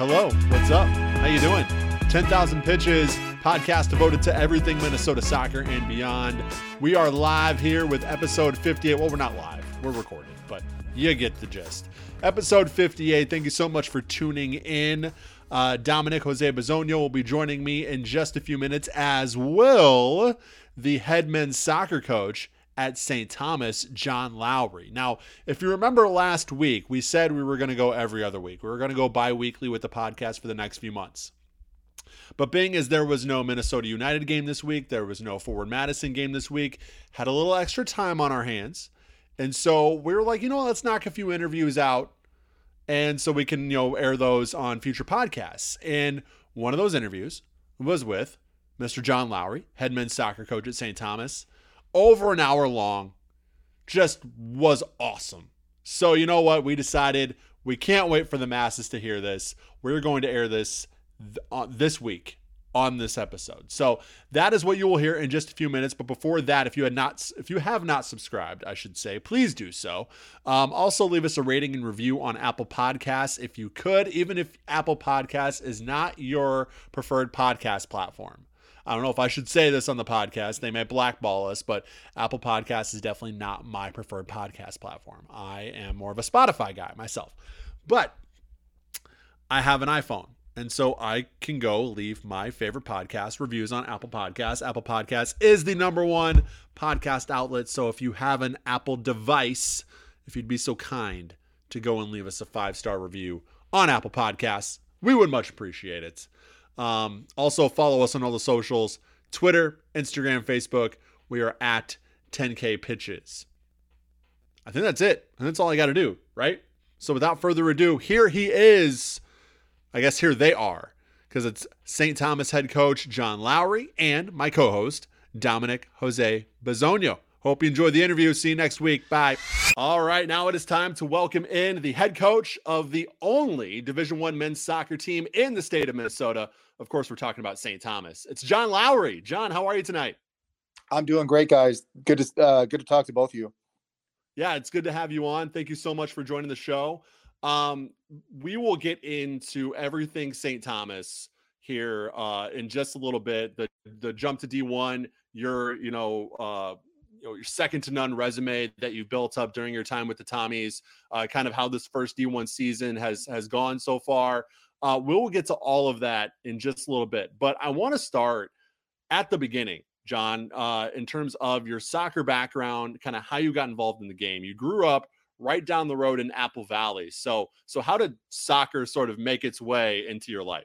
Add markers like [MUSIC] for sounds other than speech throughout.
Hello, what's up? How you doing? 10,000 Pitches, podcast devoted to everything Minnesota soccer and beyond. We are live here with episode 58. Well, we're not live. We're recorded, but you get the gist. Episode 58. Thank you so much for tuning in. Uh, Dominic Jose Bazonio will be joining me in just a few minutes, as will the head men's soccer coach at St. Thomas, John Lowry. Now, if you remember last week, we said we were going to go every other week. We were going to go bi weekly with the podcast for the next few months. But being as there was no Minnesota United game this week, there was no Forward Madison game this week, had a little extra time on our hands. And so we were like, you know, let's knock a few interviews out. And so we can, you know, air those on future podcasts. And one of those interviews was with Mr. John Lowry, head men's soccer coach at St. Thomas over an hour long. Just was awesome. So, you know what? We decided we can't wait for the masses to hear this. We're going to air this th- uh, this week on this episode. So that is what you will hear in just a few minutes. But before that, if you had not, if you have not subscribed, I should say, please do so. Um, also, leave us a rating and review on Apple Podcasts if you could, even if Apple Podcasts is not your preferred podcast platform. I don't know if I should say this on the podcast. They may blackball us, but Apple Podcasts is definitely not my preferred podcast platform. I am more of a Spotify guy myself. But I have an iPhone. And so I can go leave my favorite podcast reviews on Apple Podcasts. Apple Podcasts is the number one podcast outlet. So if you have an Apple device, if you'd be so kind to go and leave us a five star review on Apple Podcasts, we would much appreciate it. Um, also, follow us on all the socials Twitter, Instagram, Facebook. We are at 10K Pitches. I think that's it. And that's all I got to do, right? So, without further ado, here he is. I guess here they are, because it's St. Thomas head coach John Lowry and my co host, Dominic Jose Bazonio. Hope you enjoyed the interview. See you next week. Bye. All right, now it is time to welcome in the head coach of the only Division One men's soccer team in the state of Minnesota. Of course, we're talking about St. Thomas. It's John Lowry. John, how are you tonight? I'm doing great, guys. Good to uh, good to talk to both of you. Yeah, it's good to have you on. Thank you so much for joining the show. Um, we will get into everything St. Thomas here uh, in just a little bit. The the jump to D1, your you know uh, you know your second to none resume that you've built up during your time with the Tommies, uh, kind of how this first D1 season has has gone so far. Uh, we'll get to all of that in just a little bit, but I want to start at the beginning, John, uh, in terms of your soccer background, kind of how you got involved in the game. You grew up right down the road in Apple Valley, so so how did soccer sort of make its way into your life?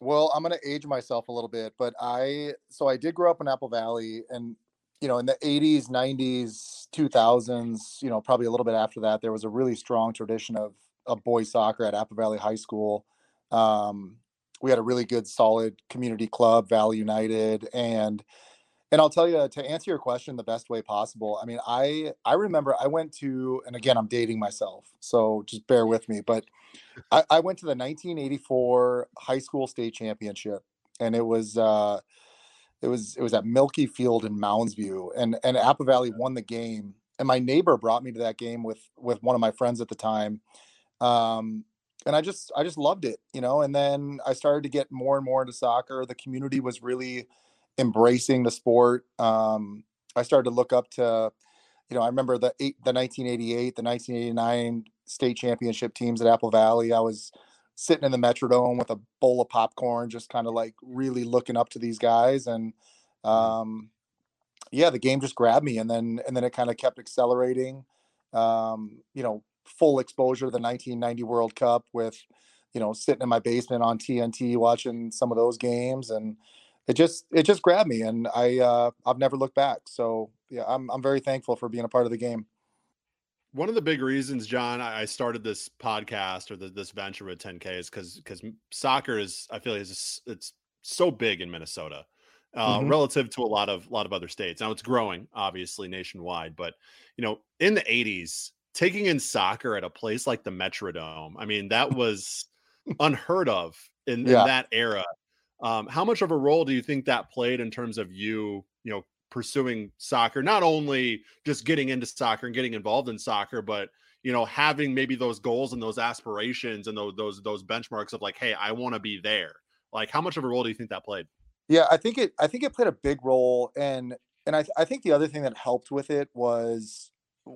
Well, I'm going to age myself a little bit, but I so I did grow up in Apple Valley, and you know, in the 80s, 90s, 2000s, you know, probably a little bit after that, there was a really strong tradition of of boys soccer at Apple Valley High School. Um, we had a really good, solid community club, Valley United, and and I'll tell you to answer your question the best way possible. I mean, I I remember I went to, and again, I'm dating myself, so just bear with me, but I, I went to the 1984 high school state championship, and it was uh, it was it was at Milky Field in Mounds View, and and Apple Valley won the game, and my neighbor brought me to that game with with one of my friends at the time. Um, and I just I just loved it, you know. And then I started to get more and more into soccer. The community was really embracing the sport. Um, I started to look up to, you know, I remember the eight, the 1988, the 1989 state championship teams at Apple Valley. I was sitting in the Metrodome with a bowl of popcorn, just kind of like really looking up to these guys. And um, yeah, the game just grabbed me, and then and then it kind of kept accelerating. Um, you know, full exposure to the 1990 World Cup with, you know, sitting in my basement on TNT watching some of those games, and it just it just grabbed me, and I uh, I've never looked back. So yeah, I'm I'm very thankful for being a part of the game. One of the big reasons, John, I started this podcast or the, this venture with 10K is because because soccer is I feel like it's it's so big in Minnesota. Uh, mm-hmm. relative to a lot of a lot of other states. Now it's growing, obviously nationwide, but you know, in the '80s, taking in soccer at a place like the Metrodome, I mean, that was unheard of in, yeah. in that era. Um, how much of a role do you think that played in terms of you, you know, pursuing soccer? Not only just getting into soccer and getting involved in soccer, but you know, having maybe those goals and those aspirations and those those those benchmarks of like, hey, I want to be there. Like, how much of a role do you think that played? Yeah, I think it. I think it played a big role, and and I I think the other thing that helped with it was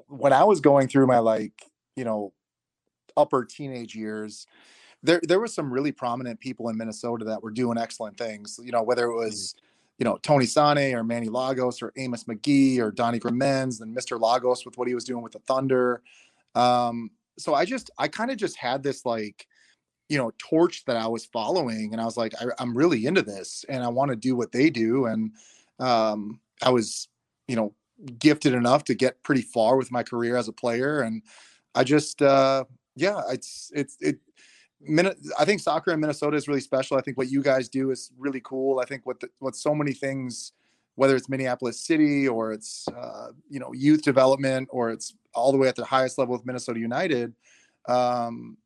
when I was going through my like you know upper teenage years. There, there was some really prominent people in Minnesota that were doing excellent things. You know, whether it mm-hmm. You know, Tony Sanneh or Manny Lagos or Amos Magee or Donnie Grimmens and Mr. Lagos with what he was doing with the Thunder. Um, so I just, I kind of just had this like, you know, torch that I was following, and I was like, I, am really into this, and I want to do what they do, and um, I was, you know, gifted enough to get pretty far with my career as a player, and I just, uh, yeah, it's it's it. I think soccer in Minnesota is really special. I think what you guys do is really cool. I think what the, what so many things, whether it's Minneapolis City or it's uh, you know youth development or it's all the way at the highest level with Minnesota United, um,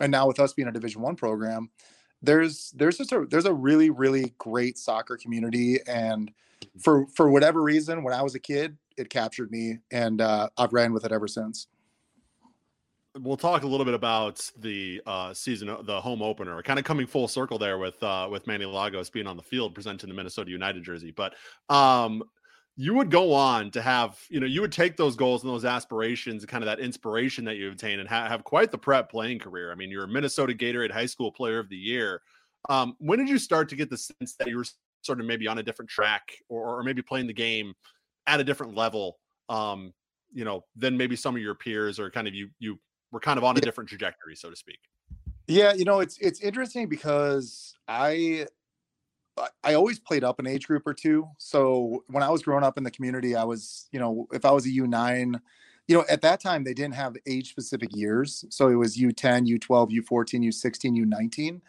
and now with us being a Division One program, there's there's just a there's a really really great soccer community, and for for whatever reason, when I was a kid, it captured me, and uh, I've ran with it ever since we'll talk a little bit about the uh, season, the home opener, kind of coming full circle there with uh, with Manny Lagos being on the field presenting the Minnesota United jersey. But um, you would go on to have, you know, you would take those goals and those aspirations and kind of that inspiration that you obtained and ha- have quite the prep playing career. I mean, you're a Minnesota Gatorade High School Player of the Year. Um, when did you start to get the sense that you were sort of maybe on a different track or, or maybe playing the game at a different level? Um, you know, than maybe some of your peers or kind of you you we're kind of on a different trajectory, so to speak. Yeah, you know, it's it's interesting because I I always played up an age group or two. So when I was growing up in the community, I was, you know, if I was a U9, you know, at that time they didn't have age specific years. So it was U10, U12, U14, U16,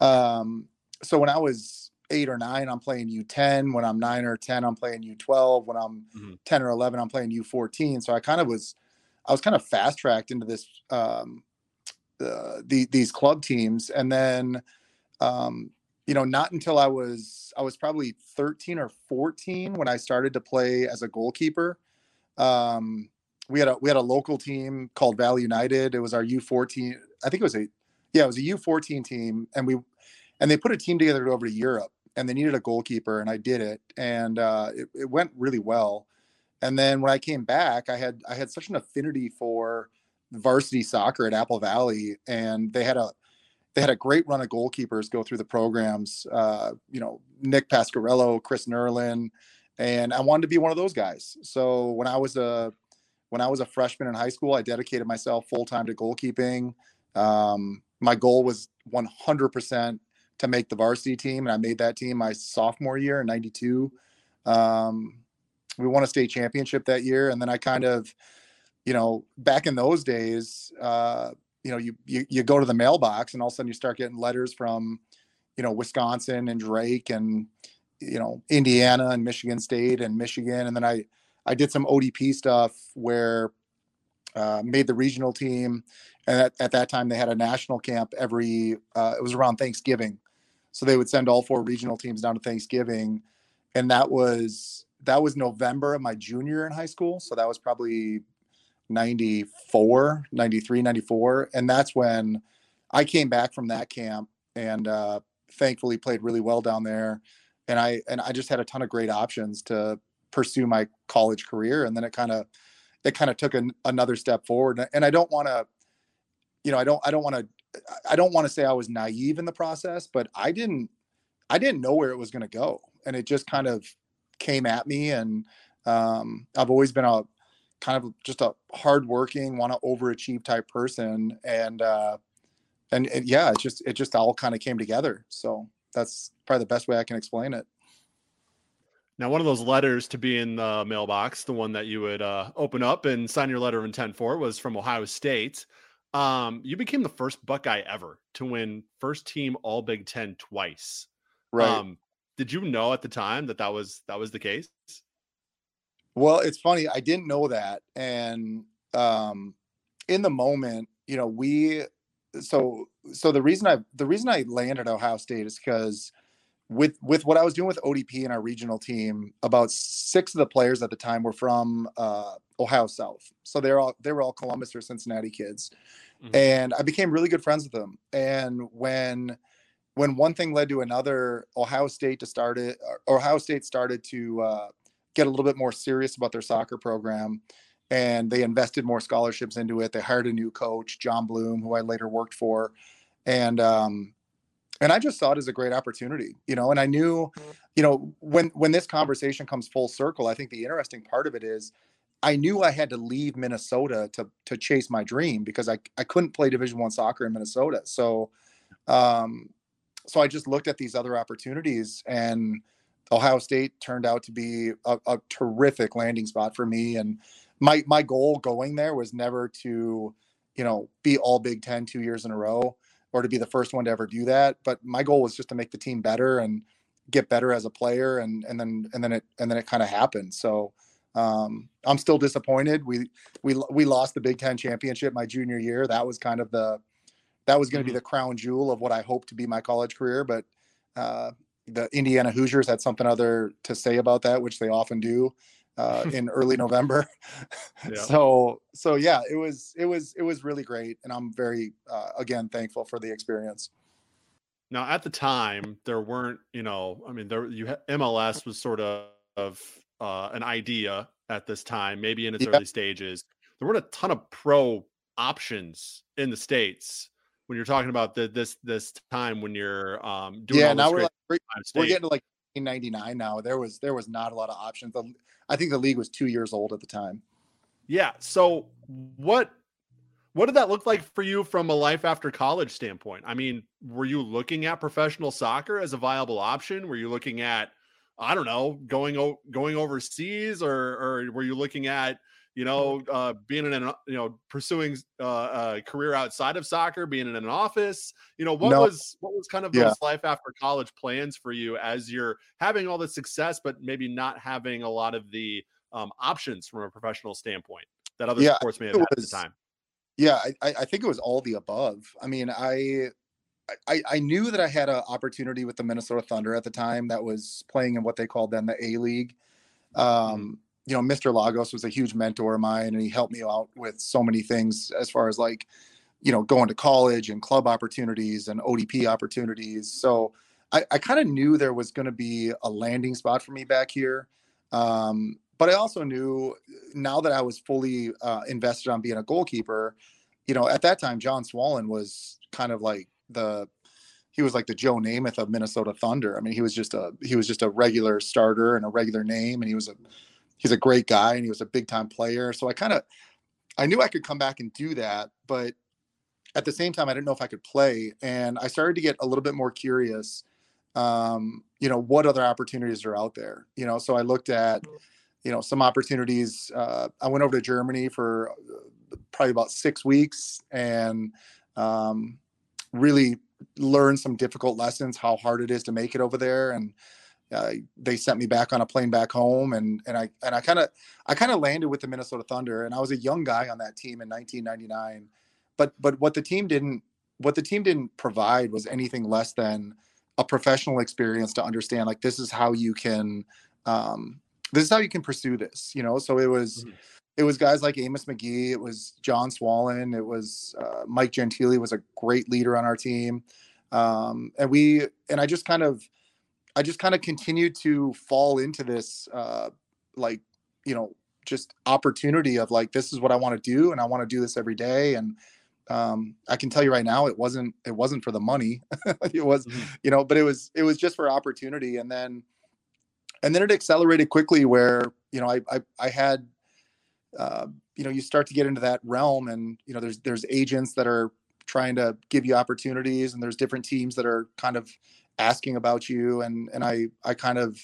U19. Um, so when I was eight or nine, I'm playing U10. When I'm nine or 10, I'm playing U12. When I'm mm-hmm. 10 or 11, I'm playing U14. So I kind of was I was kind of fast tracked into this um, uh, the, these club teams, and then um, you know not until I was I was probably 13 or 14 when I started to play as a goalkeeper. Um, we had a we had a local team called Valley United. It was our U14. I think it was a yeah, it was a U14 team, and we and they put a team together to go over to Europe, and they needed a goalkeeper, and I did it, and uh, it, it went really well. And then when I came back, I had I had such an affinity for varsity soccer at Apple Valley, and they had a they had a great run of goalkeepers go through the programs. Uh, you know, Nick Pasquarello, Chris Nerlin, and I wanted to be one of those guys. So when I was a when I was a freshman in high school, I dedicated myself full time to goalkeeping. Um, my goal was 100% to make the varsity team, and I made that team my sophomore year in '92. Um, we won a state championship that year, and then I kind of, you know, back in those days, uh, you know, you, you you go to the mailbox, and all of a sudden you start getting letters from, you know, Wisconsin and Drake, and you know, Indiana and Michigan State and Michigan, and then I I did some ODP stuff where uh, made the regional team, and at, at, that time they had a national camp every. Uh, it was around Thanksgiving, so they would send all four regional teams down to Thanksgiving, and that was that was November of my junior in high school. So that was probably 94, 93, 94. And that's when I came back from that camp and uh, thankfully played really well down there. And I and I just had a ton of great options to pursue my college career. And then it kind of it kind of took an, another step forward. And I don't want to, you know, I don't I don't want to I don't want to say I was naive in the process, but I didn't I didn't know where it was going to go. And it just kind of came at me and um, i've always been a kind of just a hardworking want to overachieve type person and uh and, and yeah it just it just all kind of came together so that's probably the best way i can explain it now, one of those letters to be in the mailbox, the one that you would uh, open up and sign your letter of intent for, was from Ohio State. Um, you became the first Buckeye ever to win first team All Big Ten twice. Right. Um, did you know at the time that that was that was the case? Well, it's funny. I didn't know that, and um, in the moment, you know, we so so the reason I the reason I landed Ohio State is because with with what I was doing with ODP and our regional team, about six of the players at the time were from uh, Ohio South, so they're all they were all Columbus or Cincinnati kids, mm-hmm. and I became really good friends with them. And when when one thing led to another, Ohio State to started Ohio State started to uh, get a little bit more serious about their soccer program, and they invested more scholarships into it. They hired a new coach, John Bluem, who I later worked for, and um, and I just saw it as a great opportunity, you know. And I knew, mm-hmm. you know, when when this conversation comes full circle, I think the interesting part of it is, I knew I had to leave Minnesota to to chase my dream because I I couldn't play Division One soccer in Minnesota. So, um, so I just looked at these other opportunities, and Ohio State turned out to be a, a terrific landing spot for me. And my my goal going there was never to, you know, be all Big Ten two years in a row or to be the first one to ever do that. But my goal was just to make the team better and get better as a player, and and then and then it and then it kind of happened. So um, I'm still disappointed. We we we lost the Big Ten championship my junior year. That was kind of the that was going to mm-hmm. be the crown jewel of what I hoped to be my college career. But uh, the Indiana Hoosiers had something other to say about that, which they often do uh, [LAUGHS] in early November. [LAUGHS] Yeah. So so yeah, it was it was it was really great, and I'm very uh, again thankful for the experience. Now, at the time, there weren't you know, I mean, there you MLS was sort of of uh, an idea at this time, maybe in its yeah. early stages. There weren't a ton of pro options in the states when you're talking about the, this this time when you're um, doing yeah. now we're like, we're, getting to like 1999 now. There was there was not a lot of options. I think the league was two years old at the time. Yeah. So what what did that look like for you from a life after college standpoint? I mean, were you looking at professional soccer as a viable option? Were you looking at I don't know, going going overseas, or or were you looking at you know, uh, being in an, you know, pursuing uh, a career outside of soccer, being in an office, you know, what no. was, what was kind of those life after college plans for you as you're having all the success, but maybe not having a lot of the um, options from a professional standpoint that other yeah, sports may have had was, at the time? Yeah, I, I think it was all the above. I mean, I, I, I knew that I had an opportunity with the Minnesota Thunder at the time that was playing in what they called then the A League. Mm-hmm. Um, you know, Mr. Lagos was a huge mentor of mine and he helped me out with so many things as far as like, you know, going to college and club opportunities and ODP opportunities. So I, I kind of knew there was going to be a landing spot for me back here. Um, but I also knew now that I was fully uh, invested on being a goalkeeper, you know, at that time, John Swallen was kind of like the, he was like the Joe Namath of Minnesota Thunder. I mean, he was just a, he was just a regular starter and a regular name. And he was a, he's a great guy and he was a big time player. So I kind of I knew I could come back and do that, but at the same time I didn't know if I could play and I started to get a little bit more curious um, you know, what other opportunities are out there. You know, so I looked at you know, some opportunities uh, I went over to Germany for uh, probably about 6 weeks and um, really learned some difficult lessons how hard it is to make it over there and uh, they sent me back on a plane back home and and I and I kind of I kind of landed with the Minnesota Thunder and I was a young guy on that team in 1999 but but what the team didn't what the team didn't provide was anything less than a professional experience to understand like this is how you can um, this is how you can pursue this you know? So it was mm-hmm. it was guys like Amos Magee it was John Swallen it was uh, Mike Gentile was a great leader on our team. Um, and we and I just kind of I just kind of continued to fall into this, uh, like, you know, just opportunity of like, this is what I want to do. And I want to do this every day. And, um, I can tell you right now, it wasn't, it wasn't for the money. [LAUGHS] it was, mm-hmm. you know, but it was, it was just for opportunity. And then, and then it accelerated quickly where, you know, I, I, I had, uh, you know, you start to get into that realm and, you know, there's, there's agents that are trying to give you opportunities and there's different teams that are kind of asking about you and and I I kind of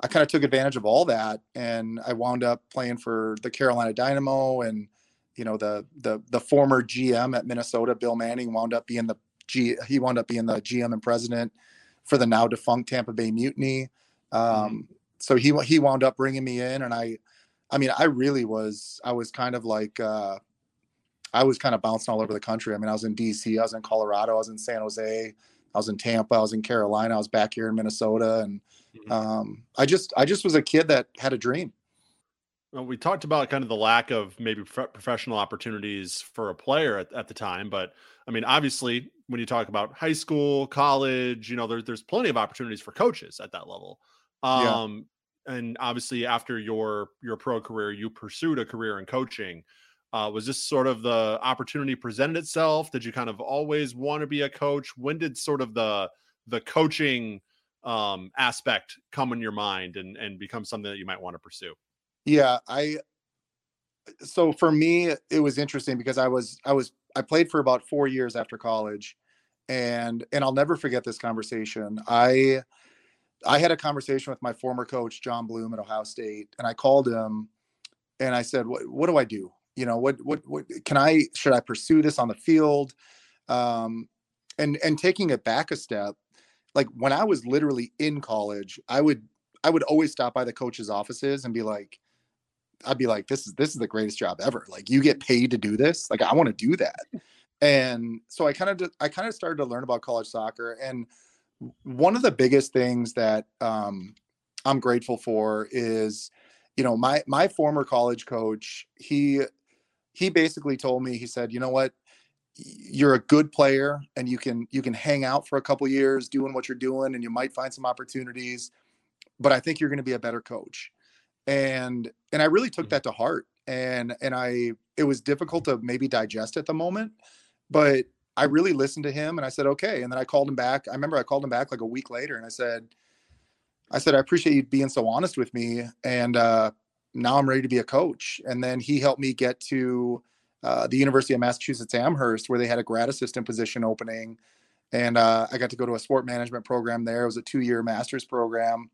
I kind of took advantage of all that and I wound up playing for the Carolina Dynamo and you know the the the former GM at Minnesota Bill Manning wound up being the G he wound up being the GM and president for the now defunct Tampa Bay Mutiny. Um, mm-hmm. so he he wound up bringing me in and I I mean I really was I was kind of like uh, I was kind of bouncing all over the country. I mean I was in DC I was in Colorado I was in San Jose I was in Tampa, I was in Carolina, I was back here in Minnesota, and Mhm. um, I just I just was a kid that had a dream. Well, we talked about kind of the lack of maybe prof- professional opportunities for a player at, at the time, but I mean, obviously, when you talk about high school, college, you know, there's there's plenty of opportunities for coaches at that level. Yeah. Um, and obviously, after your your pro career, you pursued a career in coaching. Uh, was this sort of the opportunity presented itself? Did you kind of always want to be a coach? When did sort of the the coaching um, aspect come in your mind and and become something that you might want to pursue? Yeah, I so for me it was interesting because I was I was I played for about 4 years after college and and I'll never forget this conversation. I I had a conversation with my former coach John Bluem at Ohio State and I called him and I said what what do I do? You know, what what what can I should I pursue this on the field? Um and and taking it back a step like when I was literally in college, I would I would always stop by the coaches' offices and be like, I'd be like, this is this is the greatest job ever. Like you get paid to do this. Like I want to do that. [LAUGHS] And so I kind of I kind of started to learn about college soccer. And one of the biggest things that um, I'm grateful for is, you know, my my former college coach. He he basically told me he said, you know what, you're a good player and you can you can hang out for a couple years doing what you're doing and you might find some opportunities but i think you're going to be a better coach. And and i really took Mhm. that to heart and and i it was difficult to maybe digest at the moment but i really listened to him and i said okay. And then i called him back i remember i called him back like a week later and i said i said i appreciate you being so honest with me and uh now i'm ready to be a coach and then he helped me get to uh, the University of Massachusetts Amherst, where they had a grad assistant position opening. And uh, I got to go to a sport management program there. It was a two year master's program.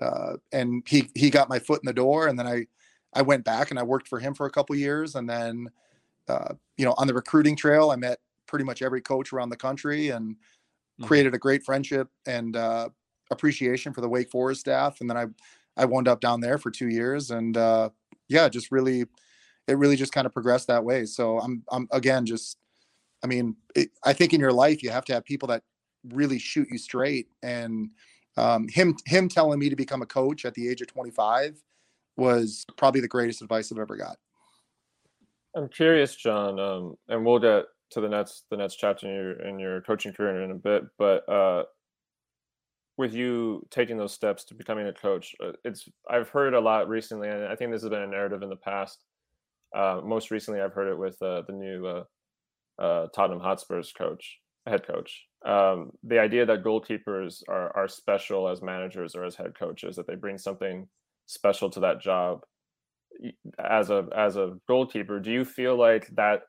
Uh, and he, he got my foot in the door. And then I, I went back and I worked for him for a couple years. And then, uh, you know, on the recruiting trail, I met pretty much every coach around the country and Mhm. created a great friendship and uh, appreciation for the Wake Forest staff. And then I, I wound up down there for two years. And uh, yeah, just really, it really just kind of progressed that way. So I'm, I'm again, just, I mean, it, I think in your life you have to have people that really shoot you straight. And um, him, him telling me to become a coach at the age of 25 was probably the greatest advice I've ever got. I'm curious, John, um, and we'll get to the Nets, the Nets chapter in your in your coaching career in a bit. But uh, with you taking those steps to becoming a coach, uh, it's I've heard a lot recently, and I think this has been a narrative in the past. Uh, most recently, I've heard it with uh, the new uh, uh, Tottenham Hotspurs coach, head coach. Um, the idea that goalkeepers are are special as managers or as head coaches, that they bring something special to that job as a as a goalkeeper do you feel like that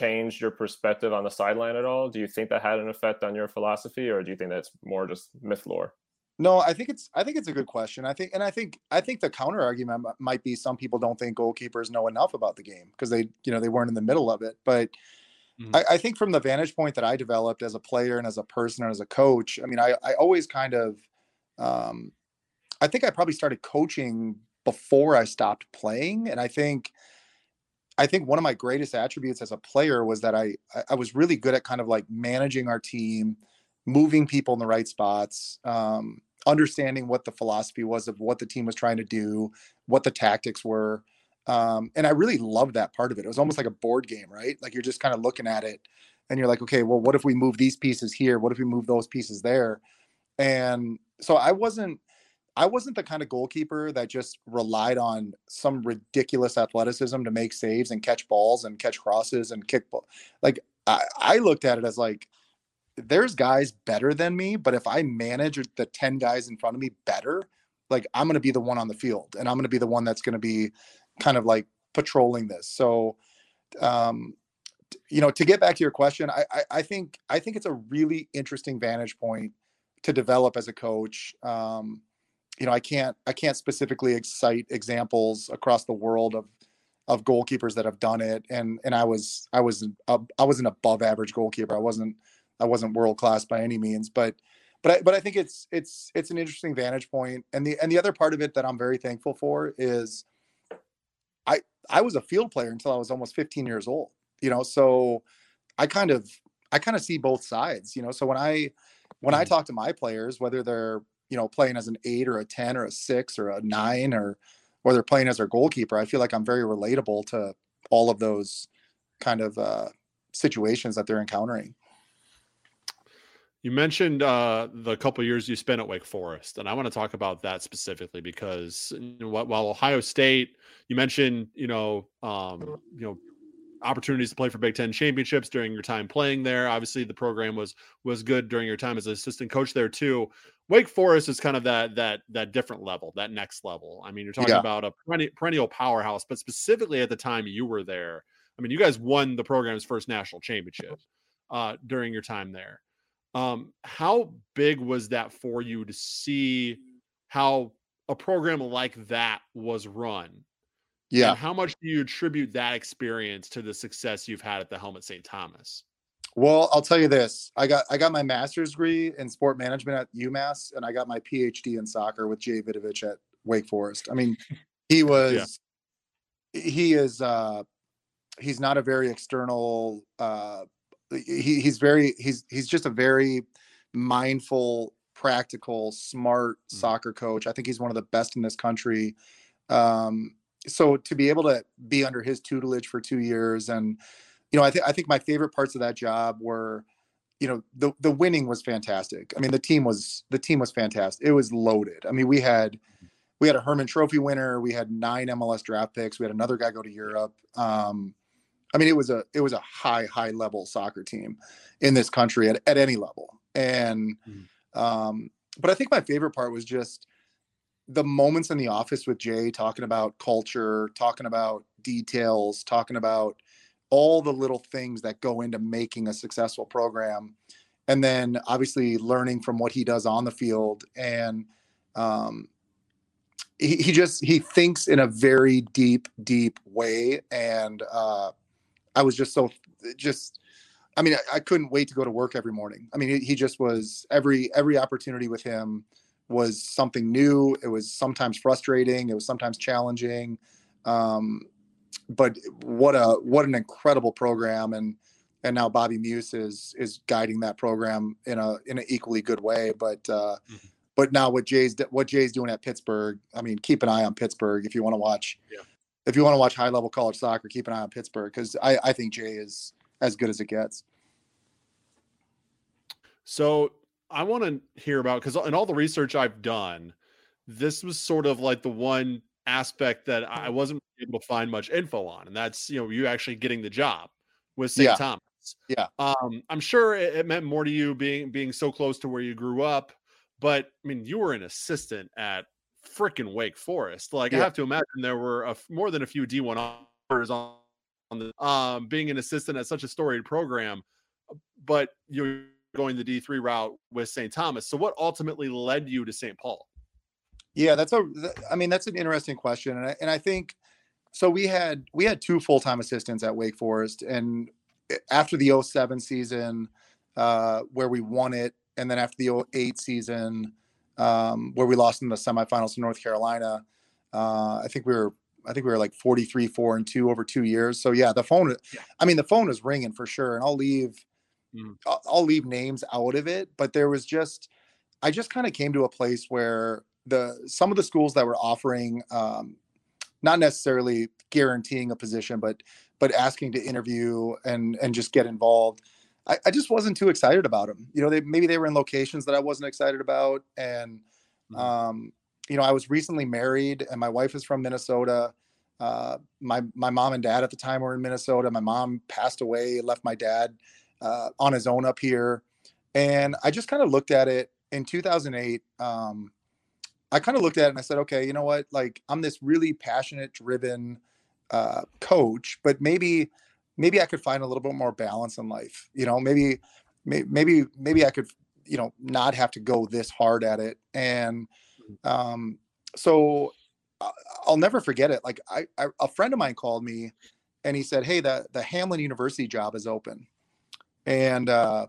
changed your perspective on the sideline at all do you think that had an effect on your philosophy or do you think that's more just myth lore No, I think it's I think it's a good question. I think and I think I think the counter argument might be some people don't think goalkeepers know enough about the game because they you know they weren't in the middle of it. But Mhm. I, I think from the vantage point that I developed as a player and as a person and as a coach, I mean, I I always kind of um, I think I probably started coaching before I stopped playing, and I think I think one of my greatest attributes as a player was that I I- was really good at kind of like managing our team, moving people in the right spots, um, understanding what the philosophy was of what the team was trying to do, what the tactics were. Um, and I really loved that part of it. It was almost like a board game, right? Like you're just kind of looking at it and you're like, okay, well, what if we move these pieces here? What if we move those pieces there? And so I wasn't I wasn't the kind of goalkeeper that just relied on some ridiculous athleticism to make saves and catch balls and catch crosses and kick ball. Like I, I looked at it as like there's guys better than me, but if I manage the 10 guys in front of me better, like I'm going to be the one on the field and I'm going to be the one that's going to be kind of like patrolling this. So, um, you know, to get back to your question, I, I, I think, I think it's a really interesting vantage point to develop as a coach. Um, you know, I can't, I can't specifically cite examples across the world of, of goalkeepers that have done it. And, and I was, I was, a, I was an above average goalkeeper. I wasn't, I wasn't world class by any means, but, but I, but I think it's, it's, it's an interesting vantage point. And the, and the other part of it that I'm very thankful for is I, I was a field player until I was almost 15 years old, you know, so I kind of, I kind of see both sides, you know, so when I, when I Mhm. talk to my players, whether they're you know playing as an eight or a ten or a six or a nine or or they're playing as their goalkeeper, I feel like I'm very relatable to all of those kind of uh, situations that they're encountering. You mentioned uh, the couple years you spent at Wake Forest, and I want to talk about that specifically because while Ohio State, you mentioned you know um, you know opportunities to play for Big Ten championships during your time playing there. Obviously, the program was was good during your time as an assistant coach there too. Wake Forest is kind of that that that different level, that next level. I mean, you're talking Yeah. about a perenni- perennial powerhouse, but specifically at the time you were there, I mean, you guys won the program's first national championship uh, during your time there. Um, how big was that for you to see how a program like that was run? Yeah. And how much do you attribute that experience to the success you've had at the Helmet St. Thomas? Well, I'll tell you this. I got I got my master's degree in sport management at UMass, and I got my PhD in soccer with Jay Vidovich at Wake Forest. I mean, he [LAUGHS] was he is uh he's not a very external uh he, he's very he's he's just a very mindful, practical, smart Mm. soccer coach. I think he's one of the best in this country. Um so to be able to be under his tutelage for two years and you know, I think I think my favorite parts of that job were, you know, the the winning was fantastic. I mean, the team was the team was fantastic. It was loaded. I mean, we had we had a Hermann Trophy winner. We had nine MLS draft picks. We had another guy go to Europe. Um, I mean, it was a it was a high high level soccer team in this country at, at any level. And Mhm. um, but I think my favorite part was just the moments in the office with Jay talking about culture, talking about details, talking about all the little things that go into making a successful program and then obviously learning from what he does on the field and um, he, he just he thinks in a very deep deep way and uh, i was just so just i mean I, I couldn't wait to go to work every morning. I mean he, just was every every opportunity with him was something new. It was sometimes frustrating. It was sometimes challenging. Um, but what a what an incredible program and and now Bobby Muuss is is guiding that program in a in an equally good way. But uh, Mhm. but now what Jay's what Jay's doing at Pittsburgh, I mean, keep an eye on Pittsburgh if you want to watch. Yeah. If you want to watch high level college soccer, keep an eye on Pittsburgh because I I think Jay is as good as it gets. So I want to hear about because in all the research I've done, this was sort of like the one aspect that I wasn't able to find much info on, and that's you know you actually getting the job with St. Yeah. Thomas. Yeah. Um, I'm sure it, it meant more to you being being so close to where you grew up, but I mean you were an assistant at freaking Wake Forest. Like I have to imagine there were a more than a few D1 offers on, on the um being an assistant at such a storied program, but you're going the D3 route with St. Thomas. So what ultimately led you to St. Paul? Yeah, that's a. I mean, that's an interesting question, and I, and I think so. We had we had two full time assistants at Wake Forest, and after the 07 season, uh, where we won it, and then after the 08 season, um, where we lost in the semifinals to North Carolina, uh, I think we were. I think we were like 43, four and two over two years. So yeah, the phone. Yeah. I mean, the phone was ringing for sure, and I'll leave. Mm. I'll, I'll leave names out of it, but there was just. I just kind of came to a place where the some of the schools that were offering um, not necessarily guaranteeing a position but but asking to interview and and just get involved. I, I just wasn't too excited about them you know they maybe they were in locations that i wasn't excited about and Mhm. um, you know i was recently married and my wife is from minnesota. Uh, my my mom and dad at the time were in minnesota. My mom passed away left my dad uh, on his own up here. And i just kind of looked at it in 2008 um, I kind of looked at it and I said, okay, you know what? Like I'm this really passionate, driven uh, coach, but maybe maybe I could find a little bit more balance in life. You know, maybe maybe maybe I could you know not have to go this hard at it. And um, so I'll never forget it. Like I, I a friend of mine called me and he said, hey, the the Hamline University job is open, and uh,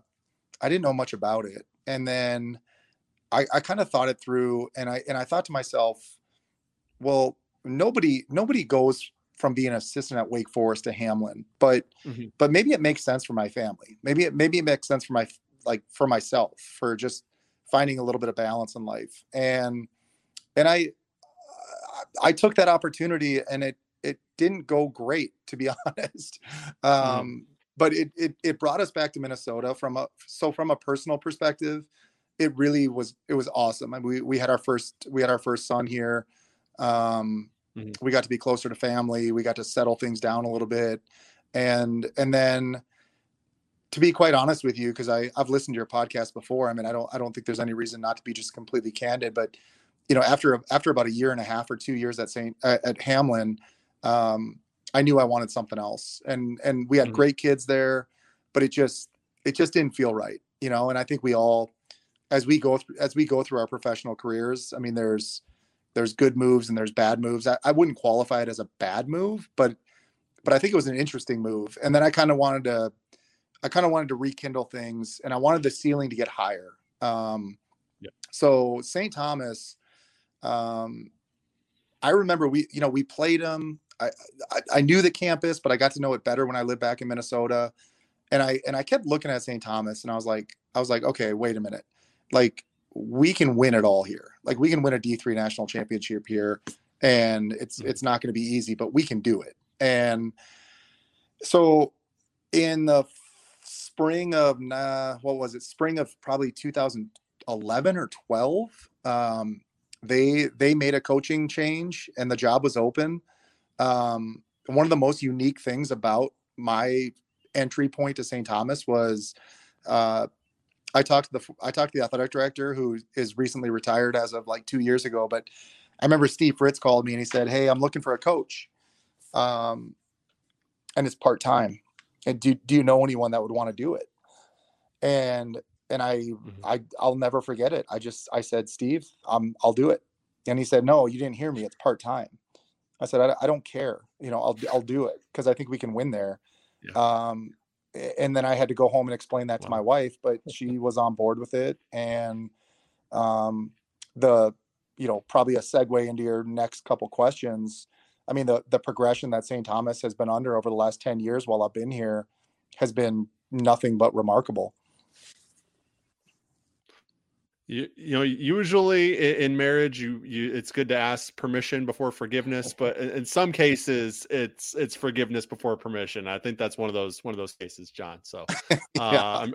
I didn't know much about it. And then I, I kind of thought it through and I and I thought to myself, well, nobody nobody goes from being an assistant at Wake Forest to Hamline, but Mhm. but maybe it makes sense for my family. Maybe it maybe it makes sense for my like for myself for just finding a little bit of balance in life and and i i took that opportunity and it it didn't go great to be [LAUGHS] honest um mm-hmm. but it, it it brought us back to minnesota from a so from a personal perspective it really was it was awesome. I mean, we we had our first we had our first son here. Um mm-hmm. we got to be closer to family. We got to settle things down a little bit. And and then to be quite honest with you because i i've listened to your podcast before i mean i don't i don't think there's any reason not to be just completely candid but you know after after about a year and a half or two years at st at, at hamline um i knew i wanted something else. And and we had mm-hmm. great kids there but it just it just didn't feel right you know and i think we all as we go through as we go through our professional careers i mean there's there's good moves and there's bad moves. I, I wouldn't qualify it as a bad move but but i think it was an interesting move. And then i kind of wanted to i kind of wanted to rekindle things and i wanted the ceiling to get higher. Um yeah. so st thomas um i remember we you know we played them I, I i knew the campus but i got to know it better when i lived back in minnesota. And i and i kept looking at st thomas and i was like i was like okay wait a minute like we can win it all here. Like we can win a D3 national championship here and it's mm-hmm. it's not going to be easy, but we can do it. And so in the spring of nah, what was it? Spring of probably 2011 or 12, um, they they made a coaching change and the job was open. Um, one of the most unique things about my entry point to St. Thomas was uh, I talked to the I talked to the athletic director who is recently retired as of like two years ago. But I remember Steve Fritz called me and he said, "Hey, I'm looking for a coach, um, and it's part time. And do do you know anyone that would want to do it?" And and I mm-hmm. I I'll never forget it. I just I said, "Steve, um, I'll do it." And he said, "No, you didn't hear me. It's part time." I said, I, I, don't care. You know, I'll I'll do it because I think we can win there." Yeah. Um, and then I had to go home and explain that to my wife, but [LAUGHS] she was on board with it. And um, the, you know, probably a segue into your next couple questions. I mean, the the progression that St. Thomas has been under over the last ten years while I've been here has been nothing but remarkable. You, you know usually in marriage you you it's good to ask permission before forgiveness but in some cases it's it's forgiveness before permission i think that's one of those one of those cases john so [LAUGHS] uh, yeah.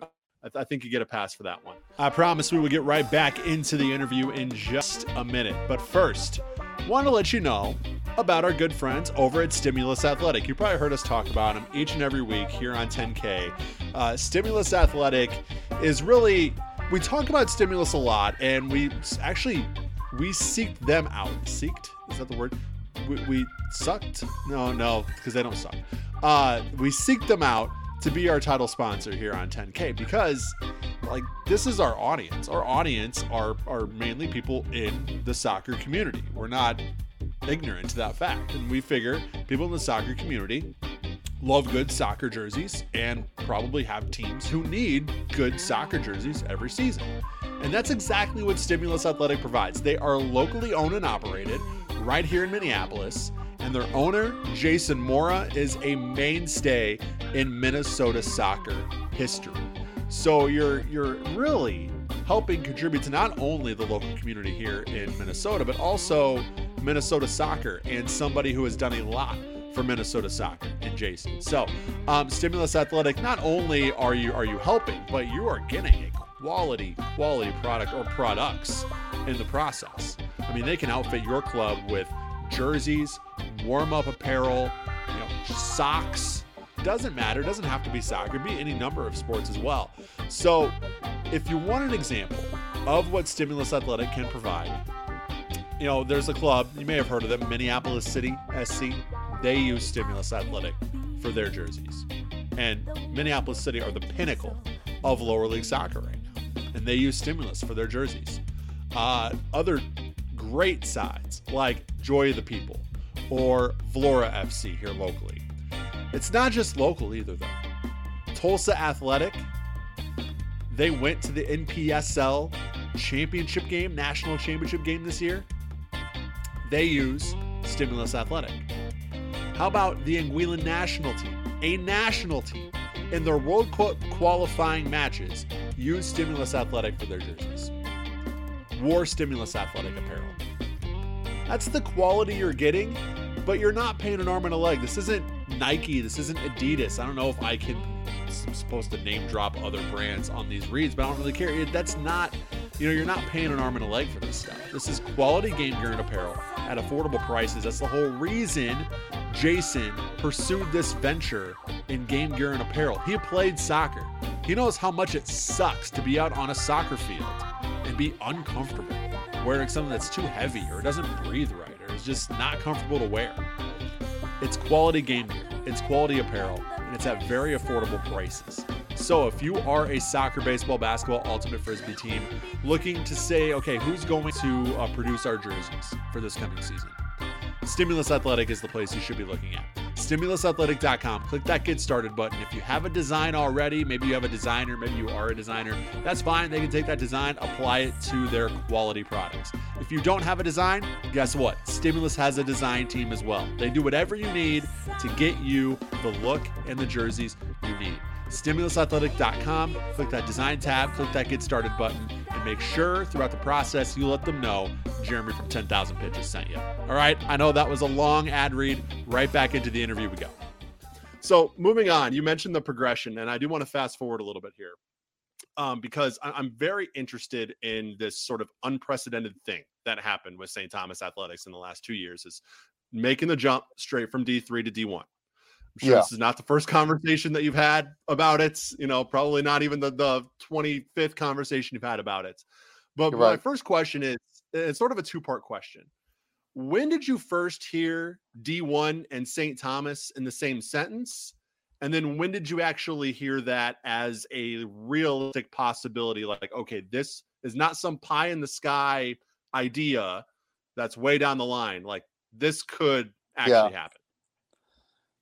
I, th- I think you get a pass for that one i promise we will get right back into the interview in just a minute but first want to let you know about our good friends over at Stimulus Athletic. You probably heard us talk about them each and every week here on 10K. Uh, Stimulus Athletic is really we talk about stimulus a lot, and we actually we seeked them out. Seeked is that the word? We, we sucked? No, no, because they don't suck. Uh, we seeked them out to be our title sponsor here on 10K because like this is our audience. Our audience are are mainly people in the soccer community. We're not ignorant to that fact. And we figure people in the soccer community love good soccer jerseys and probably have teams who need good soccer jerseys every season. And that's exactly what Stimulus Athletic provides. They are locally owned and operated right here in Minneapolis, and their owner, Jason Mora, is a mainstay in Minnesota soccer history. So you're you're really helping contribute to not only the local community here in Minnesota, but also Minnesota soccer and somebody who has done a lot for Minnesota soccer and Jason. So, um, Stimulus Athletic, not only are you are you helping, but you are getting a quality quality product or products in the process. I mean, they can outfit your club with jerseys, warm up apparel, you know, socks. Doesn't matter. Doesn't have to be soccer. Be any number of sports as well. So, if you want an example of what Stimulus Athletic can provide, you know, there's a club you may have heard of them, Minneapolis City SC they use Stimulus Athletic for their jerseys. And Minneapolis City are the pinnacle of lower league soccer right now. And they use Stimulus for their jerseys. Uh, other great sides like Joy of the People or Vlora FC here locally. It's not just local either, though. Tulsa Athletic, they went to the NPSL championship game, national championship game this year. They use Stimulus Athletic. How about the Anguillan national team? A national team. In their World Cup qualifying matches, use Stimulus Athletic for their jerseys. War Stimulus Athletic apparel. That's the quality you're getting, but you're not paying an arm and a leg. This isn't Nike. This isn't Adidas. I don't know if I can. I'm supposed to name drop other brands on these reads, but I don't really care. That's not, you know, you're not paying an arm and a leg for this stuff. This is quality game gear and apparel at affordable prices. That's the whole reason Jason pursued this venture in game gear and apparel. He played soccer. He knows how much it sucks to be out on a soccer field and be uncomfortable wearing something that's too heavy or doesn't breathe right or is just not comfortable to wear. It's quality game gear, it's quality apparel, and it's at very affordable prices. So if you are a soccer, baseball, basketball, ultimate frisbee team looking to say, okay, who's going to uh, produce our jerseys for this coming season? Stimulus Athletic is the place you should be looking at stimulusathletic.com. Click that get started button. If you have a design already, maybe you have a designer, maybe you are a designer, that's fine. They can take that design, apply it to their quality products. If you don't have a design, guess what? Stimulus has a design team as well. They do whatever you need to get you the look and the jerseys you need. StimulusAthletic.com, click that design tab, click that get started button, and make sure throughout the process you let them know Jeremy from 10,000 Pitches sent you. All right, I know that was a long ad read. Right back into the interview we go. So, moving on, you mentioned the progression, and I do want to fast forward a little bit here um, because I'm very interested in this sort of unprecedented thing that happened with St. Thomas Athletics in the last two years is making the jump straight from D3 to D1. Sure yeah. this is not the first conversation that you've had about it. You know, probably not even the, the 25th conversation you've had about it. But my first question is it's sort of a two part question. When did you first hear D1 and St. Thomas in the same sentence? And then when did you actually hear that as a realistic possibility? Like, okay, this is not some pie in the sky idea that's way down the line. Like, this could actually yeah. happen.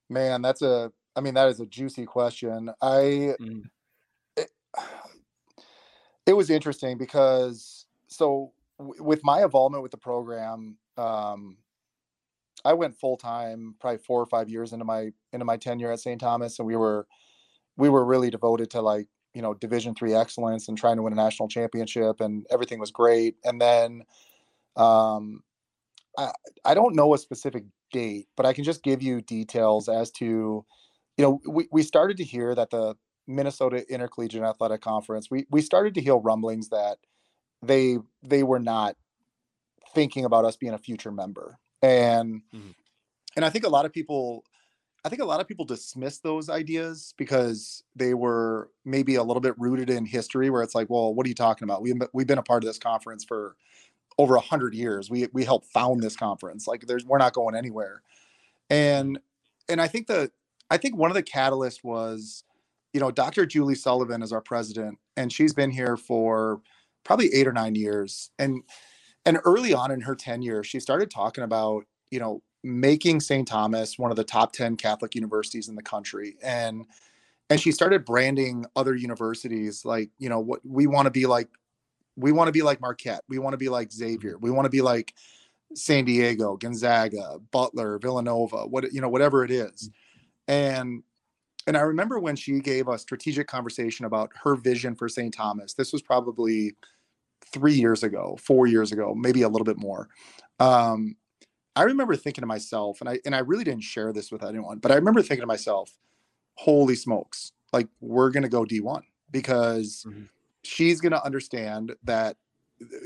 Man, that's a I mean that is a juicy question. I mm. it, [SIGHS] it, was interesting because so w- with my involvement with the program um I went full time probably 4 or 5 years into my into my tenure at St. Thomas and we were we were really devoted to like, you know, division 3 excellence and trying to win a national championship and everything was great and then um I, I don't know a specific date, but I can just give you details as to, you know, we, we started to hear that the Minnesota Intercollegiate Athletic Conference, we we started to hear rumblings that they they were not thinking about us being a future member. And mm-hmm. and I think a lot of people I think a lot of people dismiss those ideas because they were maybe a little bit rooted in history where it's like, well, what are you talking about? We've we've been a part of this conference for over a hundred years. We we helped found this conference. Like there's we're not going anywhere. And and I think the I think one of the catalysts was, you know, Dr. Julie Sullivan is our president, and she's been here for probably eight or nine years. And and early on in her tenure, she started talking about, you know, making St. Thomas one of the top 10 Catholic universities in the country. And and she started branding other universities like, you know, what we want to be like we want to be like Marquette. We want to be like Xavier. We want to be like San Diego, Gonzaga, Butler, Villanova, what you know, whatever it is. And and I remember when she gave a strategic conversation about her vision for St. Thomas. This was probably three years ago, four years ago, maybe a little bit more. Um, I remember thinking to myself, and I and I really didn't share this with anyone, but I remember thinking to myself, "Holy smokes! Like we're gonna go D1 because." Mm-hmm she's going to understand that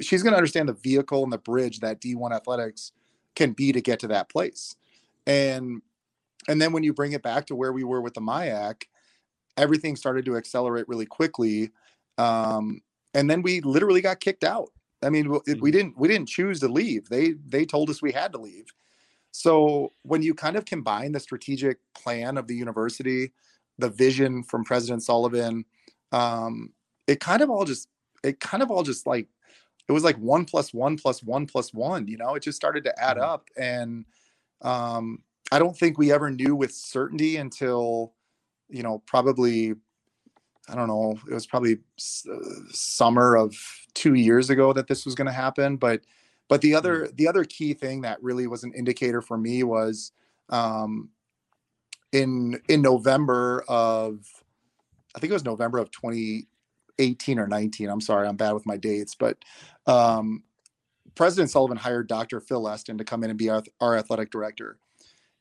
she's going to understand the vehicle and the bridge that D1 athletics can be to get to that place. And and then when you bring it back to where we were with the MIAC, everything started to accelerate really quickly. Um, and then we literally got kicked out. I mean, we mm-hmm. didn't we didn't choose to leave. They they told us we had to leave. So when you kind of combine the strategic plan of the university, the vision from President Sullivan, um, it kind of all just it kind of all just like it was like one plus one plus one plus one you know it just started to add mm-hmm. up and um i don't think we ever knew with certainty until you know probably i don't know it was probably uh, summer of two years ago that this was going to happen but but the other mm-hmm. the other key thing that really was an indicator for me was um in in november of i think it was november of 20 18 or 19. I'm sorry, I'm bad with my dates, but um, President Sullivan hired Dr. Phil Esten to come in and be our, our athletic director.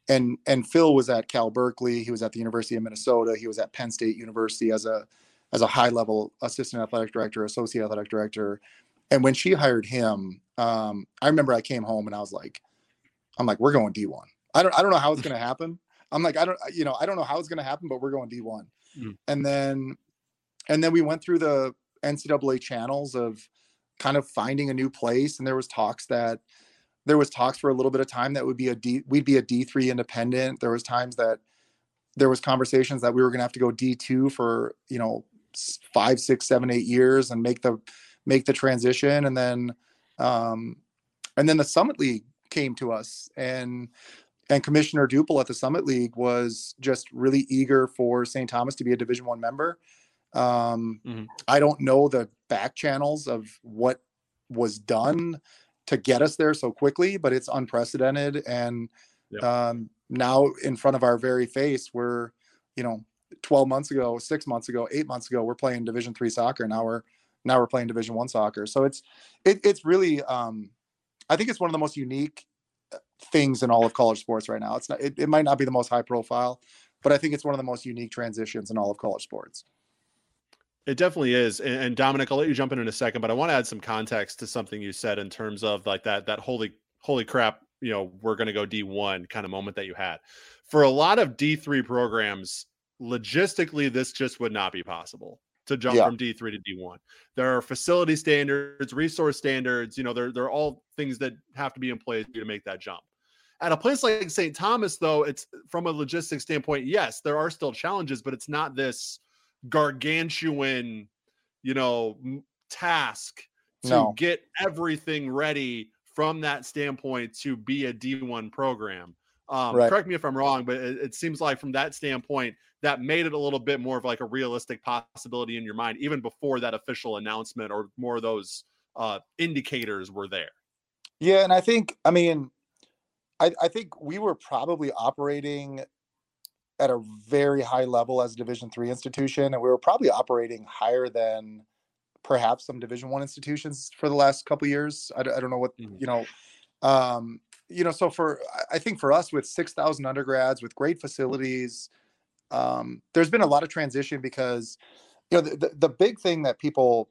And and Phil was at Cal Berkeley. He was at the University of Minnesota. He was at Penn State University as a as a high level assistant athletic director, associate athletic director. And when she hired him, um, I remember I came home and I was like, I'm like, we're going D1. I don't I don't know how it's going [LAUGHS] to happen. I'm like, I don't you know I don't know how it's going to happen, but we're going D1. Mm. And then and then we went through the NCAA channels of kind of finding a new place, and there was talks that there was talks for a little bit of time that would be a D we'd be a D3 independent. There was times that there was conversations that we were going to have to go D2 for you know five, six, seven, eight years and make the make the transition, and then um, and then the Summit League came to us and and Commissioner Douple at the Summit League was just really eager for St. Thomas to be a Division One member. Um, mm-hmm. I don't know the back channels of what was done to get us there so quickly, but it's unprecedented. And yep. um, now, in front of our very face, we're, you know, 12 months ago, six months ago, eight months ago, we're playing Division three soccer. Now we're now we're playing Division one soccer. So it's it, it's really, um, I think it's one of the most unique uh, things in all of college sports right now. It's not, it, it might not be the most high profile, but I think it's one of the most unique transitions in all of college sports. It definitely is. And, and, Dominic, I'll let you jump in in a second, but I want to add some context to something you said in terms of like that that holy holy crap, you know, we're going to go D1 kind of moment that you had. For a lot of D3 programs, logistically this just would not be possible to jump yeah. from D3 to D1. There are facility standards, resource standards, you know, they're they're all things that have to be in place to make that jump. At a place like St. Thomas though, it's from a logistics standpoint, yes, there are still challenges, but it's not this gargantuan, you know, task to no. get everything ready from that standpoint to be a D1 program. Um, right. Correct me if I'm wrong, but it, it, seems like from that standpoint, that made it a little bit more of like a realistic possibility in your mind, even before that official announcement or more of those uh, indicators were there. Yeah, and I think, I mean, I, I think we were probably operating at a very high level as a division three institution and we were probably operating higher than perhaps some division one institutions for the last couple years. I, I, don't know what mm-hmm. you know um you know so for i think for us with 6000 undergrads with great facilities um there's been a lot of transition because you know the, the, the big thing that people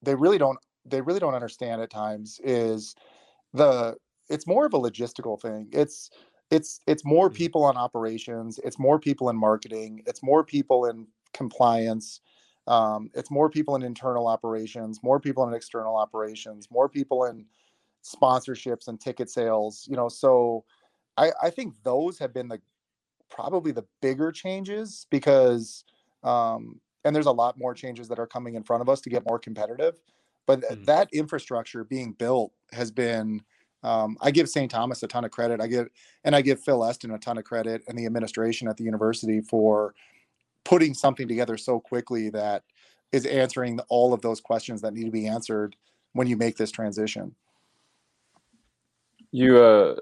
they really don't they really don't understand at times is the it's more of a logistical thing. It's it's it's more mm-hmm. people on operations it's more people in marketing it's more people in compliance um, it's more people in internal operations more people in external operations more people in sponsorships and ticket sales you know so i i think those have been the probably the bigger changes because um, and there's a lot more changes that are coming in front of us to get more competitive but mm. that infrastructure being built has been um, I give St. Thomas a ton of credit. I give and I give Phil Esten a ton of credit and the administration at the university for putting something together so quickly that is answering all of those questions that need to be answered when you make this transition. You uh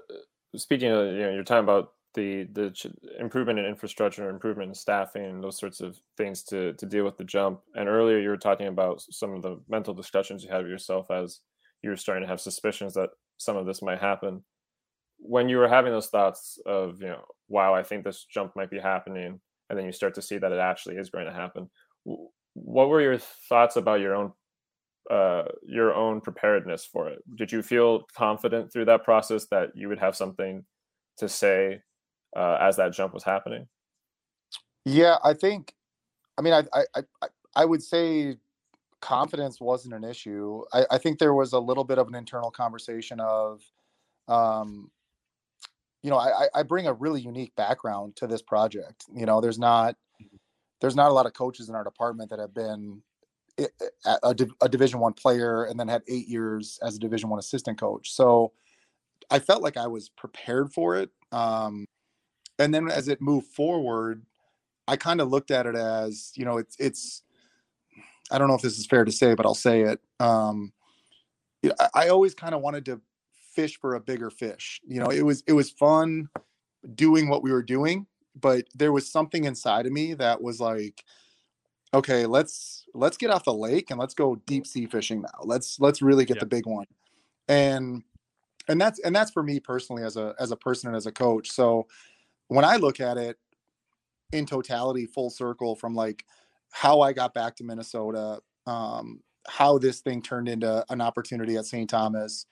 speaking of you know you're talking about the the improvement in infrastructure, improvement in staffing, those sorts of things to to deal with the jump. And earlier you were talking about some of the mental discussions you had with yourself as you were starting to have suspicions that some of this might happen. When you were having those thoughts of, you know, wow, I think this jump might be happening, and then you start to see that it actually is going to happen. What were your thoughts about your own uh, your own preparedness for it? Did you feel confident through that process that you would have something to say uh, as that jump was happening? Yeah, I think. I mean, I I I, I would say confidence wasn't an issue. I, I, think there was a little bit of an internal conversation of, um, you know, I, I bring a really unique background to this project. You know, there's not mm-hmm. there's not a lot of coaches in our department that have been a, a, a Division One player and then had eight years as a Division One assistant coach. So I felt like I was prepared for it. Um, and then as it moved forward, I kind of looked at it as, you know, it's it's I don't know if this is fair to say, but I'll say it. Um, I, always kind of wanted to fish for a bigger fish. You know, it was it was fun doing what we were doing, but there was something inside of me that was like, okay, let's let's get off the lake and let's go deep sea fishing now. Let's let's really get Yeah. the big one. And and that's and that's for me personally as a as a person and as a coach. So when I look at it in totality, full circle from like how I got back to Minnesota, um, how this thing turned into an opportunity at St. Thomas,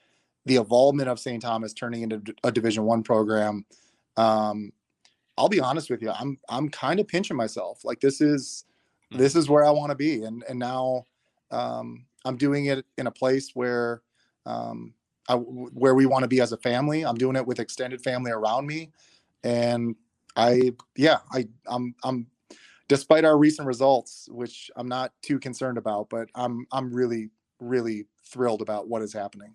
the involvement of St. Thomas turning into a Division One program. Um, I'll be honest with you, I'm I'm kind of pinching myself. Like this is this is where I want to be, and and now um, I'm doing it in a place where um, I, where we want to be as a family. I'm doing it with extended family around me, and I yeah I I'm I'm despite our recent results, which I'm not too concerned about, but I'm I'm really really thrilled about what is happening.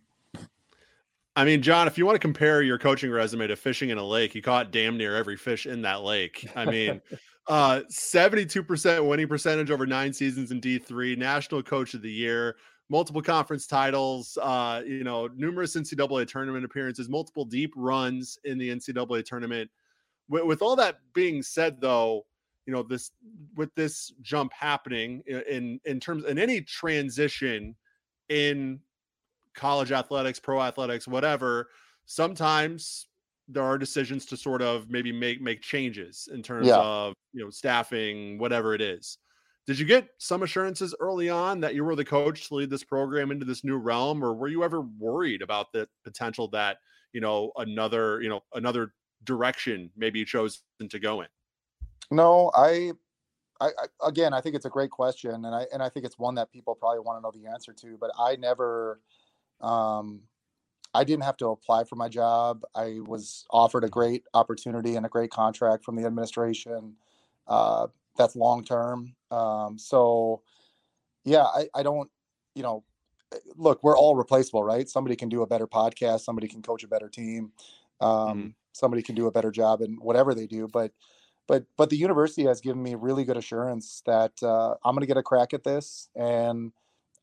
I mean, John, if you want to compare your coaching resume to fishing in a lake, you caught damn near every fish in that lake. I mean, [LAUGHS] uh, 72% winning percentage over nine seasons in D3, national coach of the year, multiple conference titles, uh, you know, numerous NCAA tournament appearances, multiple deep runs in the NCAA tournament. With, with all that being said, though, you know, this with this jump happening in in, terms in any transition in college athletics, pro athletics, whatever, sometimes there are decisions to sort of maybe make make changes in terms Yeah. of you know staffing, whatever it is. Did you get some assurances early on that you were the coach to lead this program into this new realm, or were you ever worried about the potential that you know another you know another direction maybe you chose to go in? No, I, I, I again, I think it's a great question, and I and I think it's one that people probably want to know the answer to. But I never, um, I didn't have to apply for my job. I was offered a great opportunity and a great contract from the administration. Uh, that's long term. Um, so, yeah, I, I don't, you know, eh, look, we're all replaceable, right? Somebody can do a better podcast. Somebody can coach a better team. Um, Somebody can do a better job in whatever they do, but but but the university has given me really good assurance that uh, I'm going to get a crack at this, and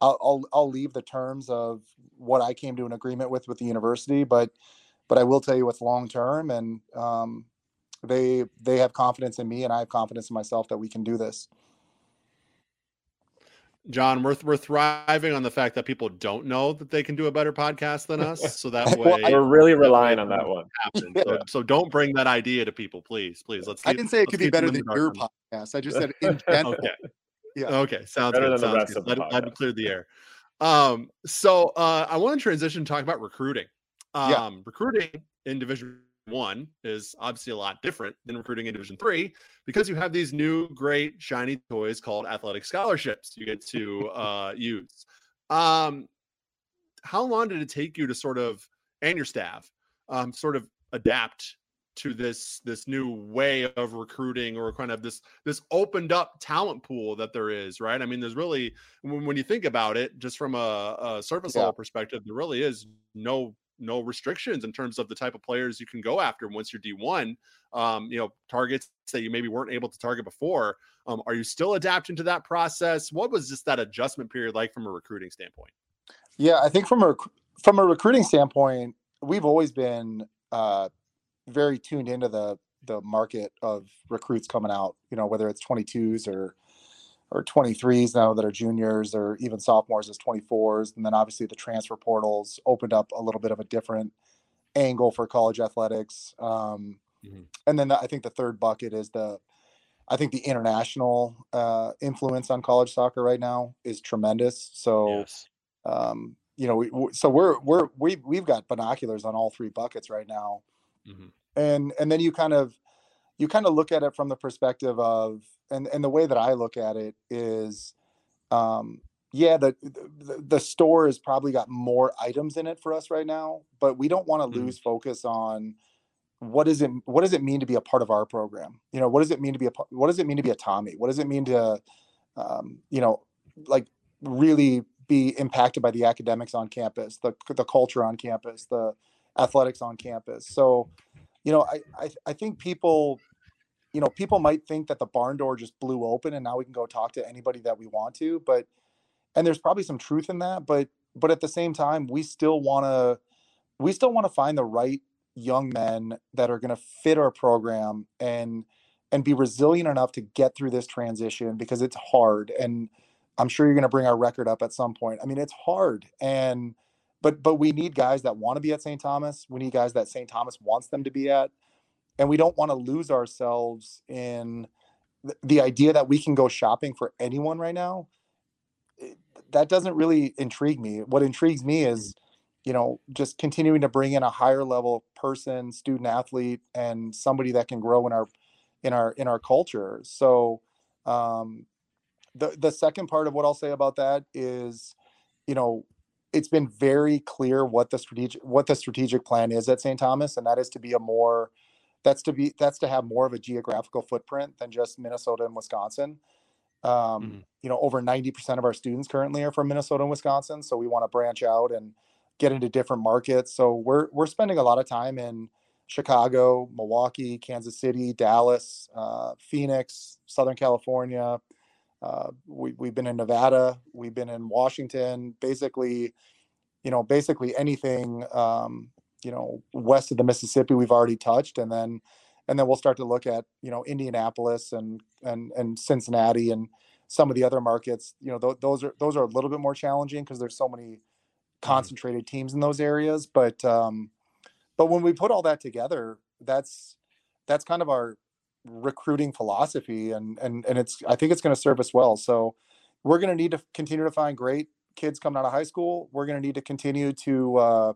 I'll, I'll I'll leave the terms of what I came to an agreement with with the university, but but I will tell you it's long term, and um, they they have confidence in me, and I have confidence in myself that we can do this. John, we're we're thriving on the fact that people don't know that they can do a better podcast than us, [LAUGHS] so that way I- We're really relying on that one. So, [LAUGHS] so don't bring that idea to people, please, please. Let's. I keep- didn't say it could be better than your dark podcast. I [LAUGHS] just said in general. Okay. Yeah. Okay. Sounds Better good. than the Sounds rest good. of the Let, it- let it clear the air. Um, so uh, I want to transition to talk about recruiting. Um, Yeah. recruiting in Division One is obviously a lot different than recruiting in Division Three because you have these new great shiny toys called athletic scholarships you get to uh, use. Um, how long did it take you to sort of and your staff um, sort of adapt to this this new way of recruiting or kind of this this opened up talent pool that there is right i mean there's really when, when you think about it just from a, a surface Yeah. level perspective there really is no no restrictions in terms of the type of players you can go after once you're d1 um, you know targets that you maybe weren't able to target before um, are you still adapting to that process what was just that adjustment period like from a recruiting standpoint Yeah, I think from a from a recruiting standpoint, we've always been uh, very tuned into the the market of recruits coming out. You know, whether it's 22s or or 23s now that are juniors, or even sophomores as 24s, and then obviously the transfer portals opened up a little bit of a different angle for college athletics. Um, Mhm. And then the, I think the third bucket is the I think the international uh, influence on college soccer right now is tremendous. So yes um, you know, we, so we're we're we we've got binoculars on all three buckets right now, Mhm. and and then you kind of you kind of look at it from the perspective of and and the way that I look at it is, um, yeah, the, the the store has probably got more items in it for us right now, but we don't want to Mhm. lose focus on what is it what does it mean to be a part of our program? You know what does it mean to be a what does it mean to be a tommy? What does it mean to um, you know like really be impacted by the academics on campus the the culture on campus the athletics on campus? So you know i i, I think people you know people might think that the barn door just blew open and now we can go talk to anybody that we want to but and there's probably some truth in that but but at the same time we still want to we still want to find the right young men that are going to fit our program and and be resilient enough to get through this transition because it's hard and i'm sure you're going to bring our record up at some point. I mean it's hard and but but we need guys that want to be at st thomas. We need guys that st thomas wants them to be at and we don't want to lose ourselves in the idea that we can go shopping for anyone right now that doesn't really intrigue me. What intrigues me is you know just continuing to bring in a higher level person student athlete and somebody that can grow in our in our in our culture. So um the the second part of what i'll say about that is you know it's been very clear what the strategic what the strategic plan is at st thomas and that is to be a more that's to be that's to have more of a geographical footprint than just Minnesota and Wisconsin. Um, mm-hmm. You know, over ninety percent of our students currently are from Minnesota and Wisconsin, so we want to branch out and get into different markets. So we're we're spending a lot of time in Chicago, Milwaukee, Kansas City, Dallas, uh, Phoenix, Southern California. Uh, we, we've been in Nevada, we've been in Washington, basically, you know, basically anything um, you know west of the Mississippi we've already touched, and then and then we'll start to look at you know Indianapolis and and and Cincinnati and some of the other markets. You know th- those are those are a little bit more challenging because there's so many mm-hmm. concentrated teams in those areas. But um, but when we put all that together, that's that's kind of our recruiting philosophy, and and and it's I think it's going to serve us well. So we're going to need to continue to find great kids coming out of high school. We're going to need to continue to uh,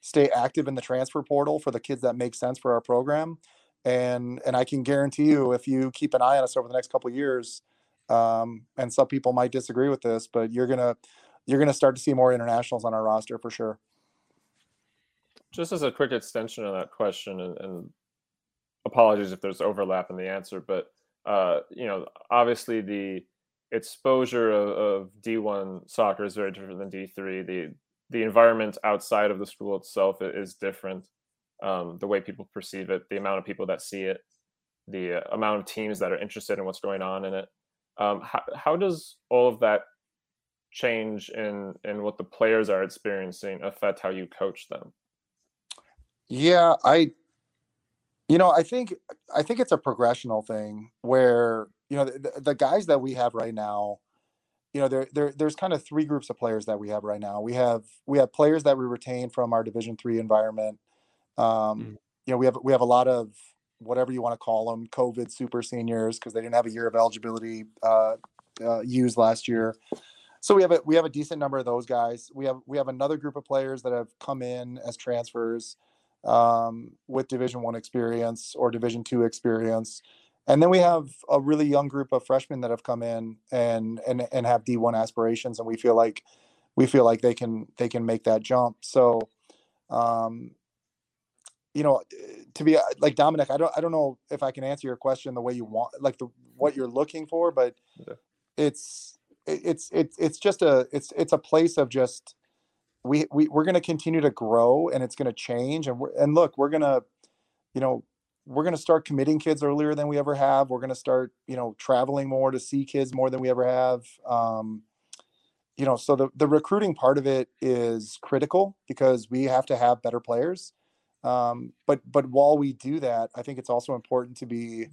stay active in the transfer portal for the kids that make sense for our program. And and I can guarantee you, if you keep an eye on us over the next couple years, um, and some people might disagree with this, but you're gonna you're gonna start to see more internationals on our roster for sure. Just as a quick extension of that question, and, and apologies if there's overlap in the answer, but uh, you know, obviously the exposure of, of, D1 soccer is very different than D3. The the environment outside of the school itself is different. Um, the way people perceive it, the amount of people that see it, the uh, amount of teams that are interested in what's going on in it. Um, how, how does all of that change in in what the players are experiencing affect how you coach them? Yeah, I, you know, I think I think it's a progressional thing where you know the, the guys that we have right now you know, there, there there's kind of three groups of players that we have right now. We have we have players that we retain from our Division three environment. Um, mm. You know, we have we have a lot of whatever you want to call them, COVID super seniors because they didn't have a year of eligibility uh, uh, used last year. So we have a we have a decent number of those guys. We have we have another group of players that have come in as transfers um, with Division one experience or Division two experience and then we have a really young group of freshmen that have come in and and and have D1 aspirations, and we feel like we feel like they can they can make that jump. So, um, you know, to be like Dominic, I don't I don't know if I can answer your question the way you want, like the what you're looking for, but yeah. it's it's it's it's just a it's it's a place of just we, we we're going to continue to grow and it's going to change and we're, and look we're going to you know we're going to start committing kids earlier than we ever have. We're going to start, you know, traveling more to see kids more than we ever have. Um, you know, so the, the recruiting part of it is critical because we have to have better players. Um, but but while we do that, I think it's also important to be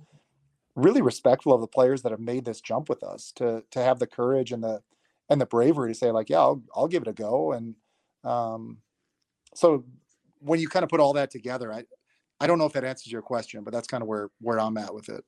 really respectful of the players that have made this jump with us to to have the courage and the and the bravery to say like, yeah, I'll, I'll give it a go. And um, so when you kind of put all that together, I, I don't know if that answers your question, but that's kind of where where I'm at with it.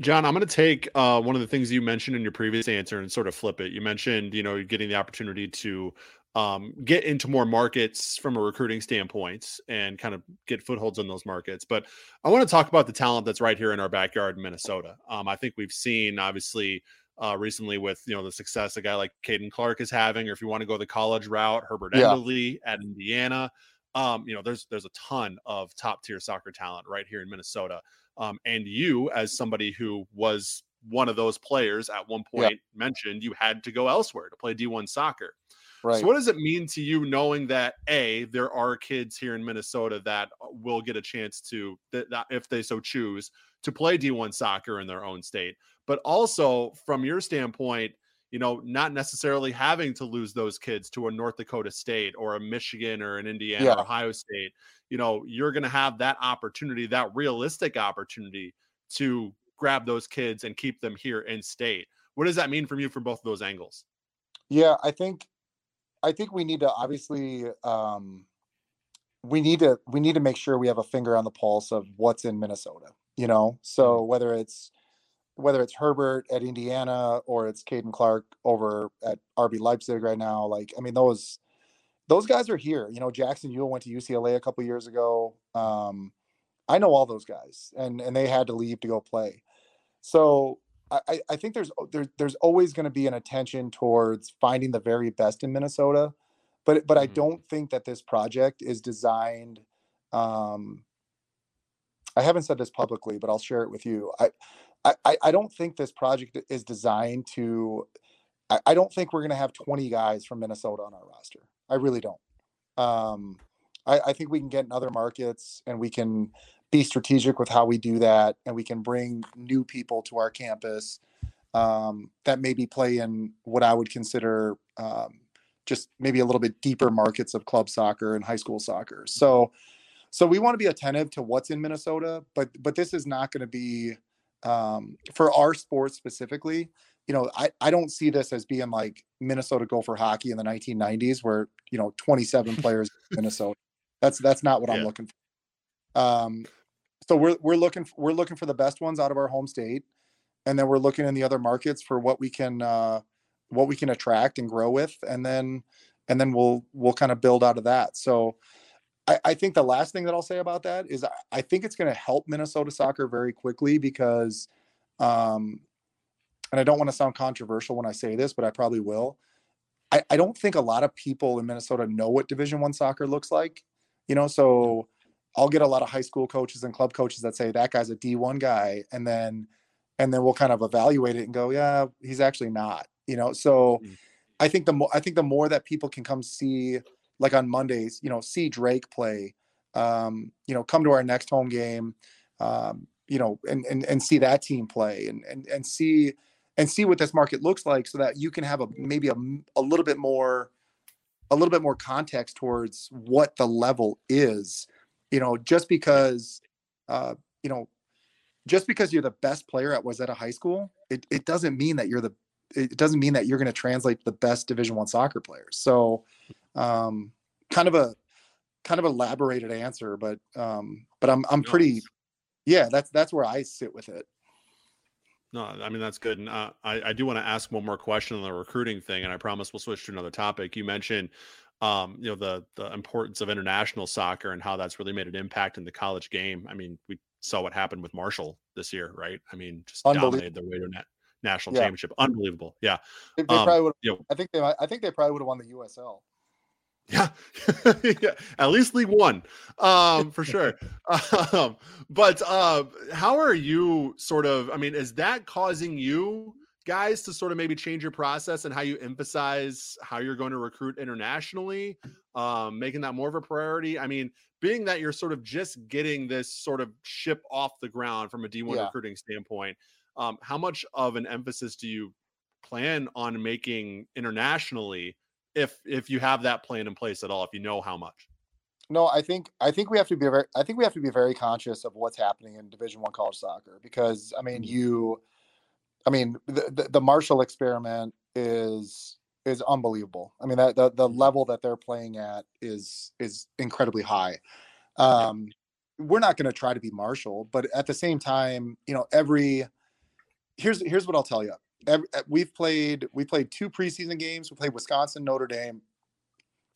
John, I'm going to take uh, one of the things you mentioned in your previous answer and sort of flip it. You mentioned, you know, getting the opportunity to um, get into more markets from a recruiting standpoint and kind of get footholds in those markets. But I want to talk about the talent that's right here in our backyard in Minnesota. Um, I think we've seen, obviously, uh, recently with you know the success a guy like Caden Clark is having, or if you want to go the college route, Herbert yeah. Endeley at Indiana. Um, you know, there's there's a ton of top tier soccer talent right here in Minnesota. Um, and you, as somebody who was one of those players at one point yeah. mentioned, you had to go elsewhere to play D1 soccer. Right. So, what does it mean to you knowing that a there are kids here in Minnesota that uh, will get a chance to, that, that if they so choose, to play D1 soccer in their own state, but also from your standpoint, you know, not necessarily having to lose those kids to a North Dakota State or a Michigan or an Indiana Yeah. or Ohio State. You know, you're going to have that opportunity, that realistic opportunity to grab those kids and keep them here in state. What does that mean from you from both of those angles? Yeah, I think I think we need to obviously um we need to we need to make sure we have a finger on the pulse of what's in Minnesota, you know. So whether it's whether it's Herbert at Indiana or it's Caden Clark over at RB Leipzig right now, like I mean those those guys are here. You know, Jackson Yueill went to UCLA a couple years ago. Um I know all those guys and and they had to leave to go play. So I, I- I think there's there's there's always going to be an attention towards finding the very best in Minnesota, but but I Mhm. don't think that this project is designed. Um, I haven't said this publicly, but I'll share it with you. I I, I- don't think this project is designed to. I, I don't think we're going to have 20 guys from Minnesota on our roster. I really don't. Um, I, I think we can get in other markets and we can be strategic with how we do that and we can bring new people to our campus um, that maybe play in what i would consider um, just maybe a little bit deeper markets of club soccer and high school soccer so so we want to be attentive to what's in minnesota but but this is not going to be um, for our sport specifically you know I, I don't see this as being like minnesota gopher hockey in the 1990s where you know 27 [LAUGHS] players in minnesota. That's that's not what i'm looking for. Um, so we're we're looking we're looking for the best ones out of our home state, and then we're looking in the other markets for what we can uh, what we can attract and grow with, and then and then we'll we'll kind of build out of that. So I, I think the last thing that I'll say about that is I, I think it's going to help Minnesota soccer very quickly because, um, and I don't want to sound controversial when I say this, but I probably will. I, I don't think a lot of people in Minnesota know what Division One soccer looks like. You know, so I'll get a lot of high school coaches and club coaches that say that guy's a D1 guy, and then and then we'll kind of evaluate it and go, yeah, he's actually not. You know, so Mhm. I think the more I think the more that people can come see, like on Mondays, you know, see Drake play, um, you know, come to our next home game, um, you know, and and and see that team play and and and see and see what this market looks like, so that you can have a maybe a, a little bit more a little bit more context towards what the level is you know just because uh you know just because you're the best player at Wayzata High School, it, it doesn't mean that you're the it doesn't mean that you're going to translate the best Division One soccer players. So, um, kind of a kind of elaborated answer, but um, but I'm I'm pretty yeah. That's that's where I sit with it. No, I mean that's good. And uh, I, I do want to ask one more question on the recruiting thing, and I promise we'll switch to another topic. You mentioned, um, you know, the the importance of international soccer and how that's really made an impact in the college game. I mean, we saw what happened with Marshall this year, right? I mean, just dominated their way to na- national Yeah. championship. Unbelievable. Yeah, They, they Um, probably would. you know, I think they. I think they probably would have won the USL. Yeah, [LAUGHS] yeah, at least League One, um, for sure. [LAUGHS] um, but uh, how are you sort of? I mean, is that causing you guys to sort of maybe change your process and how you emphasize how you're going to recruit internationally, um, making that more of a priority? I mean, being that you're sort of just getting this sort of ship off the ground from a D1 Yeah. recruiting standpoint, um, how much of an emphasis do you plan on making internationally? if if you have that plan in place at all if you know how much No, I think I think we have to be very I think we have to be very conscious of what's happening in Division One college soccer because I mean Mhm. you, I mean the, the the Marshall experiment is is unbelievable. I mean that the the Mhm. level that they're playing at is is incredibly high. Um, we're not going to try to be Marshall, but at the same time, you know, every here's here's what I'll tell you. Every, we've played we played two preseason games. We played Wisconsin, Notre Dame,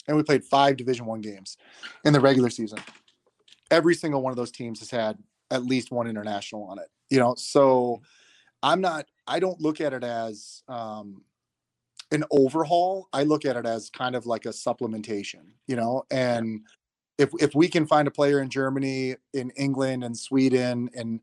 and we played five Division One games in the regular season. Every single one of those teams has had at least one international on it. You know, so I'm not. I don't look at it as um, an overhaul. I look at it as kind of like a supplementation. You know, and if if we can find a player in Germany, in England, and Sweden, and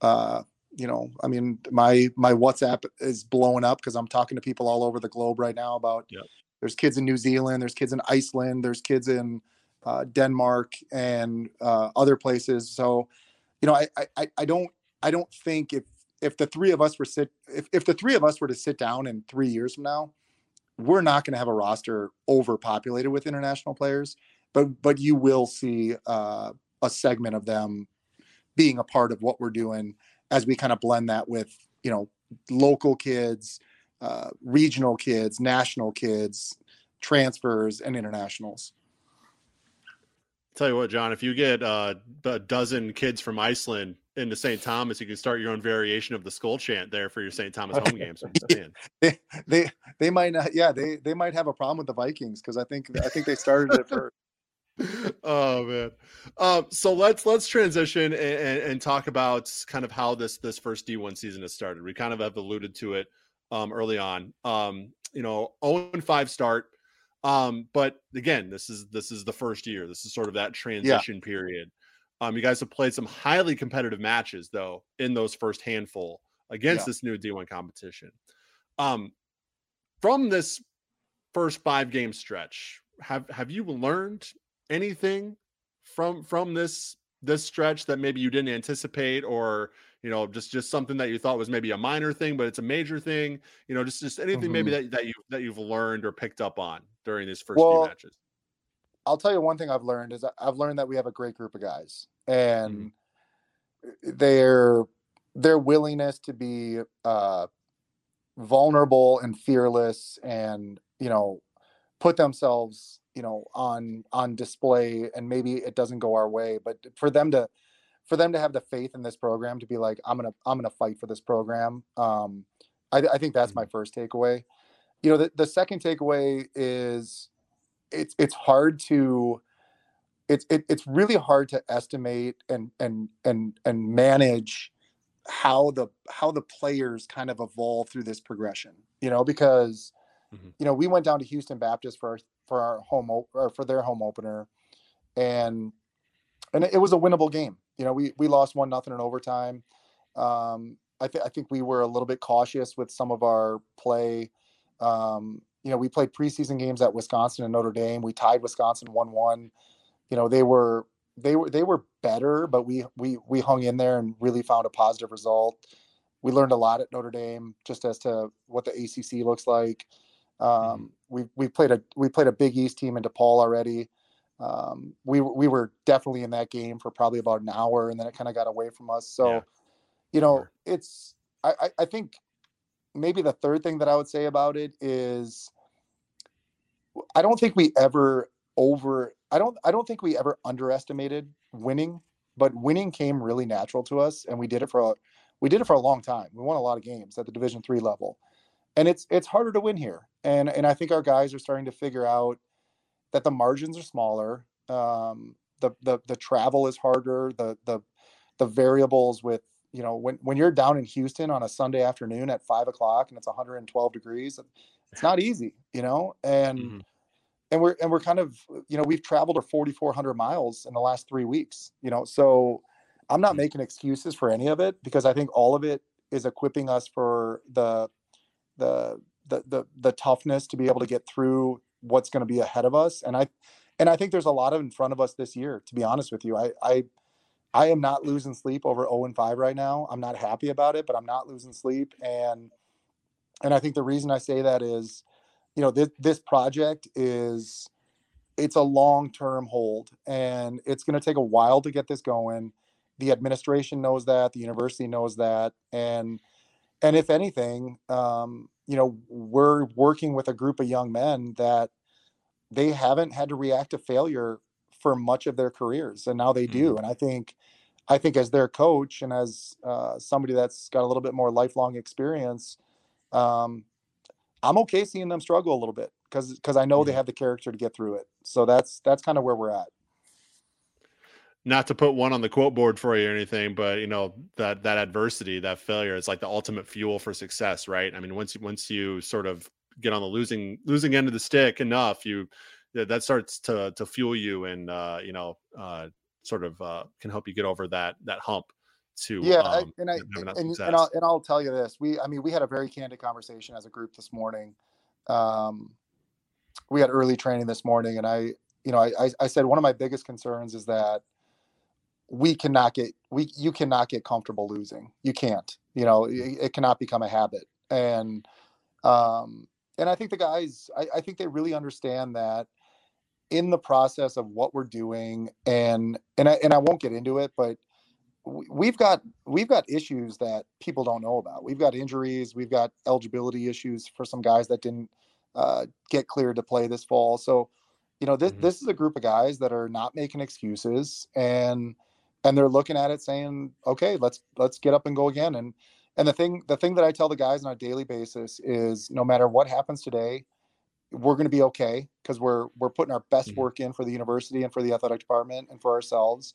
uh, you know, I mean, my my WhatsApp is blowing up because I'm talking to people all over the globe right now about. Yep. There's kids in New Zealand. There's kids in Iceland. There's kids in uh, Denmark and uh, other places. So, you know, I, I I don't I don't think if if the three of us were sit if, if the three of us were to sit down in three years from now, we're not going to have a roster overpopulated with international players, but but you will see uh, a segment of them being a part of what we're doing as we kind of blend that with you know local kids, uh, regional kids, national kids, transfers, and internationals. Tell you what, John, if you get uh, a dozen kids from Iceland into St. Thomas, you can start your own variation of the skull chant there for your St. Thomas home games. [LAUGHS] they, they they might not. Yeah, they they might have a problem with the Vikings because I think I think they started it [LAUGHS] first. [LAUGHS] oh man. Um, so let's let's transition and, and, talk about kind of how this this first d1 season has started. We kind of have alluded to it um, early on. Um, you know 0 and 5 start um, but again this is this is the first year. This is sort of that transition yeah. period. Um, you guys have played some highly competitive matches though in those first handful against yeah. this new d1 competition. Um, from this first five game stretch have have you learned anything from from this this stretch that maybe you didn't anticipate or you know just just something that you thought was maybe a minor thing but it's a major thing you know just just anything mm-hmm. maybe that, that you that you've learned or picked up on during these first well, few matches i'll tell you one thing i've learned is i've learned that we have a great group of guys and mm-hmm. their their willingness to be uh vulnerable and fearless and you know put themselves you know on on display and maybe it doesn't go our way but for them to for them to have the faith in this program to be like i'm gonna i'm gonna fight for this program um i, I think that's my mm-hmm. first takeaway you know the, the second takeaway is it's it's hard to it's it, it's really hard to estimate and and and and manage how the how the players kind of evolve through this progression you know because mm-hmm. you know we went down to houston baptist for our for our home or for their home opener, and and it was a winnable game. You know, we we lost one nothing in overtime. Um, I, th- I think we were a little bit cautious with some of our play. Um, you know, we played preseason games at Wisconsin and Notre Dame. We tied Wisconsin one one. You know, they were they were they were better, but we we we hung in there and really found a positive result. We learned a lot at Notre Dame just as to what the ACC looks like. Mm-hmm. Um, we we played a we played a Big East team in DePaul already. Um, we we were definitely in that game for probably about an hour, and then it kind of got away from us. So, yeah. you know, sure. it's I, I think maybe the third thing that I would say about it is I don't think we ever over I don't I don't think we ever underestimated winning, but winning came really natural to us, and we did it for a we did it for a long time. We won a lot of games at the Division three level and it's it's harder to win here. And and I think our guys are starting to figure out that the margins are smaller. Um, the the the travel is harder. The the the variables with you know when when you're down in Houston on a Sunday afternoon at five o'clock and it's 112 degrees, it's not easy, you know. And mm-hmm. and we're and we're kind of you know we've traveled our 4,400 miles in the last three weeks, you know. So I'm not mm-hmm. making excuses for any of it because I think all of it is equipping us for the the the the, the toughness to be able to get through what's going to be ahead of us. And i and i think there's a lot of in front of us this year to be honest with you. I i i am not losing sleep over 0 and 5 right now. I'm not happy about it but i'm not losing sleep. And and i think the reason i say that is you know this this project is it's a long term hold and it's going to take a while to get this going. The administration knows that the university knows that and and if anything, um, you know, we're working with a group of young men that they haven't had to react to failure for much of their careers, and now they do. Mm-hmm. And I think, I think as their coach and as uh, somebody that's got a little bit more lifelong experience, um, I'm okay seeing them struggle a little bit because because I know mm-hmm. they have the character to get through it. So that's that's kind of where we're at not to put one on the quote board for you or anything, but you know that that adversity, that failure, is like the ultimate fuel for success, right? I mean, once you once you sort of get on the losing losing end of the stick enough, you that starts to to fuel you and uh, you know uh, sort of uh, can help you get over that that hump. To yeah, um, I, and I and, and, and, I'll, and I'll tell you this: we I mean we had a very candid conversation as a group this morning. Um, we had early training this morning, and I you know I I said one of my biggest concerns is that we cannot get we you cannot get comfortable losing. You can't. You know, it, it cannot become a habit. And um, and I think the guys, I, I think they really understand that in the process of what we're doing, and and I and I won't get into it, but we've got we've got issues that people don't know about. We've got injuries, we've got eligibility issues for some guys that didn't uh, get cleared to play this fall. So, you know, this mm-hmm. this is a group of guys that are not making excuses and and they're looking at it saying, okay, let's let's get up and go again. And and the thing the thing that I tell the guys on a daily basis is no matter what happens today, we're going to be okay because we're we're putting our best mm-hmm. work in for the university and for the athletic department and for ourselves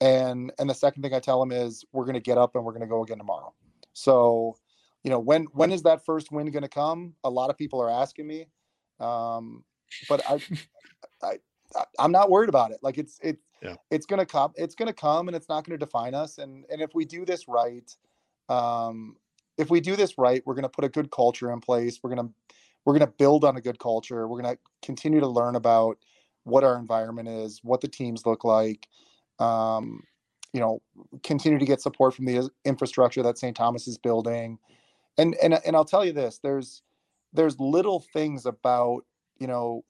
and and the second thing i tell them is we're going to get up and we're going to go again tomorrow so you know when when is that first win going to come a lot of people are asking me um but i i i'm not worried about it like it's it's yeah. it's to come it's to come and it's not to define us and and if we do this right um if we do this right we're to put a good culture in place we're to we're to build on a good culture we're to continue to learn about what our environment is what the teams look like um, you know, continue to get support from the infrastructure that St. Thomas is building. And and and I'll tell you this, there's there's little things about, you know,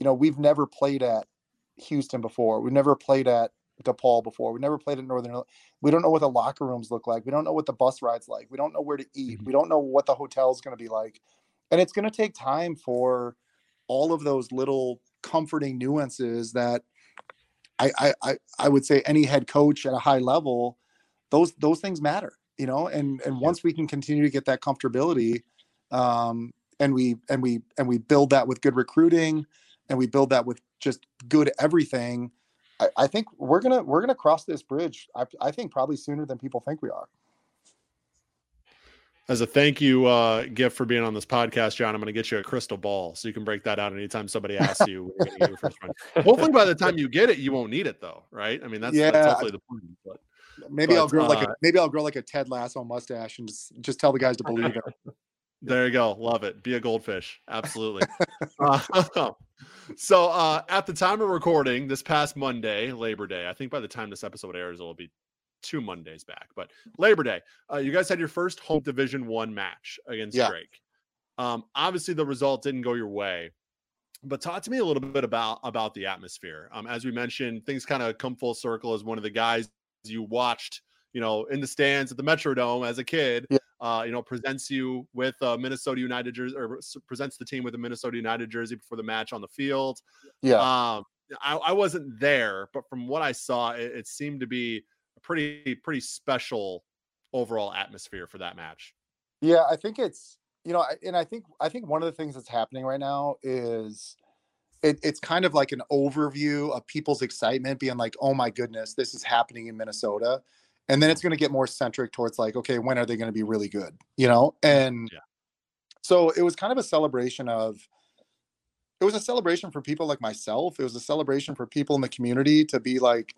you know, we've never played at Houston before. We've never played at DePaul before. We never played at Northern. We don't know what the locker rooms look like. We don't know what the bus rides like. We don't know where to eat. Mm-hmm. We don't know what the hotel is going to be like. And it's going to take time for all of those little comforting nuances that I, I I would say any head coach at a high level, those those things matter, you know. And and once we can continue to get that comfortability, um, and we and we and we build that with good recruiting, and we build that with just good everything, I, I think we're gonna we're gonna cross this bridge. I, I think probably sooner than people think we are as a thank you uh, gift for being on this podcast, John, I'm going to get you a crystal ball so you can break that out anytime somebody asks you. [LAUGHS] hopefully, by the time you get it, you won't need it though, right? I mean, that's, yeah, that's hopefully the point. But, maybe but, I'll grow uh, like a maybe I'll grow like a Ted Lasso mustache and just just tell the guys to believe it. [LAUGHS] there you go, love it. Be a goldfish, absolutely. [LAUGHS] uh, so, uh, at the time of recording, this past Monday, Labor Day, I think by the time this episode airs, it'll be two Mondays back. But Labor Day, uh, you guys had your first home Division One match against yeah. Drake. Um, obviously, the result didn't go your way, but talk to me a little bit about about the atmosphere. Um, as we mentioned, things kind of come full circle as one of the guys you watched, you know, in the stands at the Metrodome as a kid. Yeah. Uh, you know, presents you with a Minnesota United jersey or presents the team with a Minnesota United jersey before the match on the field. Yeah. Um, I, I wasn't there, but from what I saw, it, it seemed to be a pretty pretty special overall atmosphere for that match. Yeah, I think it's you know, and I think I think one of the things that's happening right now is it, it's kind of like an overview of people's excitement, being like, "Oh my goodness, this is happening in Minnesota," and then it's going to get more centric towards like, "Okay, when are they going to be really good?" You know, and yeah. so it was kind of a celebration of. It was a celebration for people like myself. It was a celebration for people in the community to be like,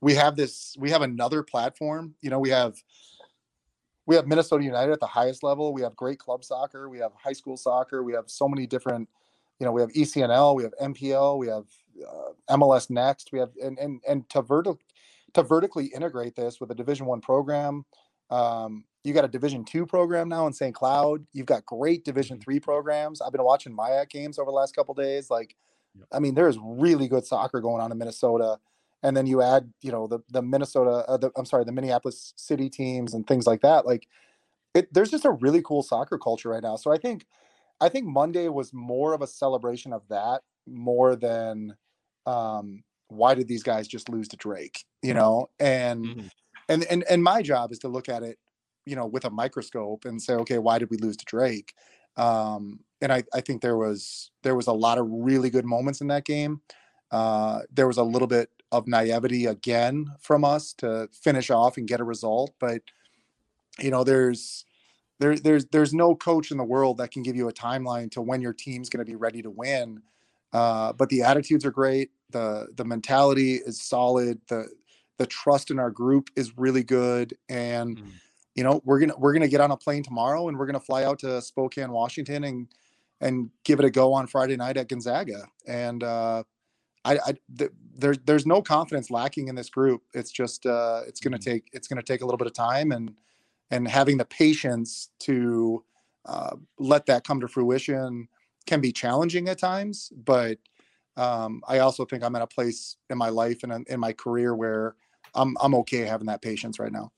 we have this we have another platform you know we have we have minnesota united at the highest level we have great club soccer we have high school soccer we have so many different you know we have ecnl we have mpl we have uh, mls next we have and and and to vertical to vertically integrate this with a division one program um, you got a division two program now in st cloud you've got great division mm-hmm. three programs i've been watching MIAC games over the last couple days like yep. i mean there's really good soccer going on in minnesota and then you add you know the the Minnesota uh, the, I'm sorry the Minneapolis city teams and things like that like it there's just a really cool soccer culture right now so I think I think Monday was more of a celebration of that more than um why did these guys just lose to Drake you know and mm-hmm. and and and my job is to look at it you know with a microscope and say okay why did we lose to Drake um and I, I think there was there was a lot of really good moments in that game uh, there was a little bit of naivety again from us to finish off and get a result. But you know, there's there there's there's no coach in the world that can give you a timeline to when your team's going to be ready to win. Uh, but the attitudes are great. The The mentality is solid. the The trust in our group is really good, and mm. you know we're gonna we're gonna get on a plane tomorrow, and we're gonna fly out to Spokane, Washington, and and give it a go on Friday night at Gonzaga. And uh, I, I th- there's there's no confidence lacking in this group. It's just uh, it's going to mm-hmm. take it's to take a little bit of time, and and having the patience to uh, let that come to fruition can be challenging at times but um, i also think i'm at a place in my life and in my career where i'm i'm okay having that patience right now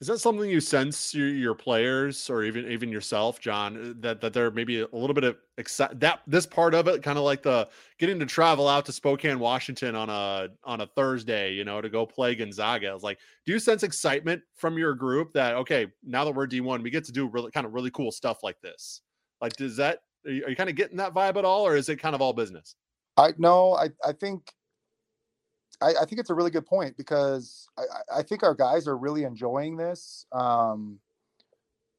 is that something you sense your, players or even even yourself, John, uh, that that they're maybe a little bit of excited that this part of it, kind of like the getting to travel out to Spokane, Washington on a on a Thursday, you know, to go play Gonzaga. It's like, do you sense excitement from your group that okay, now that we're D one, we get to do really kind of really cool stuff like this? Like, does that are you, are you kind of getting that vibe at all, or is it kind of all business? I no, I I think I, I, think it's a really good point because I, I, think our guys are really enjoying this. Um,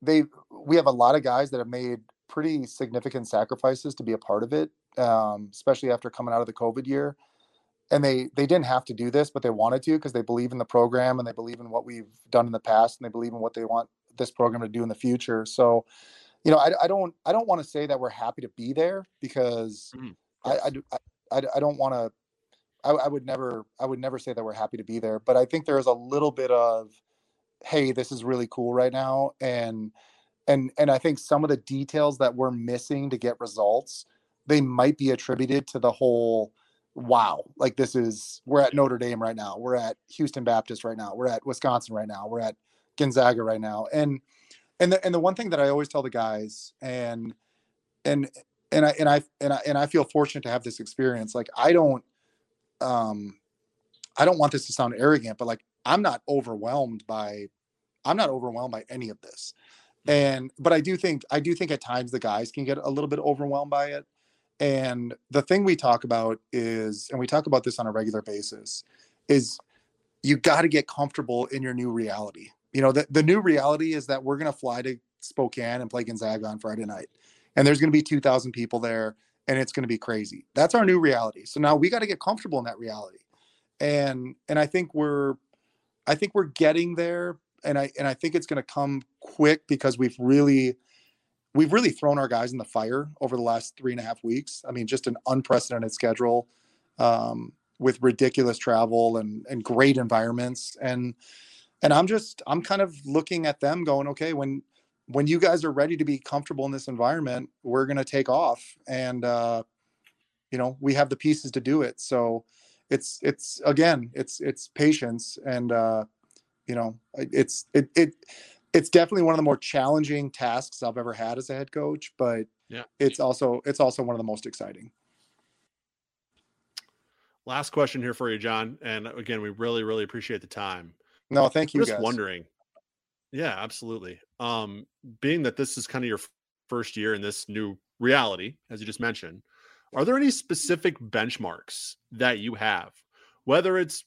they we have a lot of guys that have made pretty significant sacrifices to be a part of it, um, especially after coming out of the COVID year. And they they didn't have to do this, but they wanted to because they believe in the program and they believe in what we've done in the past and they believe in what they want this program to do in the future. So, you know, I, I don't I don't want to say that we're happy to be there because mm, I, I, I I don't want to I, I, would never I would never say that we're happy to be there, but I think there is a little bit of, hey, this is really cool right now, and and and I think some of the details that we're missing to get results, they might be attributed to the whole wow like this is we're at notre dame right now we're at houston baptist right now we're at wisconsin right now we're at gonzaga right now and and the, and the one thing that i always tell the guys and and and i and i and i, and I feel fortunate to have this experience like i don't um I don't want this to sound arrogant, but like I'm not overwhelmed by I'm not overwhelmed by any of this. Mm-hmm. And but I do think I do think at times the guys can get a little bit overwhelmed by it. And the thing we talk about is and we talk about this on a regular basis is you got to get comfortable in your new reality. You know, the, the new reality is that we're going to fly to Spokane and play Gonzaga on Friday night. And there's going to be 2,000 people there and it's going to be crazy. That's our new reality. So now we got to get comfortable in that reality. And and I think we're I think we're getting there and I and I think it's going to come quick because we've really we've really thrown our guys in the fire over the last three and a half weeks. I mean, just an unprecedented schedule um, with ridiculous travel and and great environments. And and I'm just I'm kind of looking at them going, okay, when when you guys are ready to be comfortable in this environment, we're going to take off and, uh, you know, we have the pieces to do it. So it's, it's again, it's, it's patience and, uh, you know, it's, it, it, it's definitely one of the more challenging tasks I've ever had as a head coach, but yeah, it's also, it's also one of the most exciting. Last question here for you, John. And again, we really, really appreciate the time. No, thank you. I'm Just guys. wondering, yeah, absolutely. Um, being that this is kind of your first year in this new reality, as you just mentioned, are there any specific benchmarks that you have? Whether it's,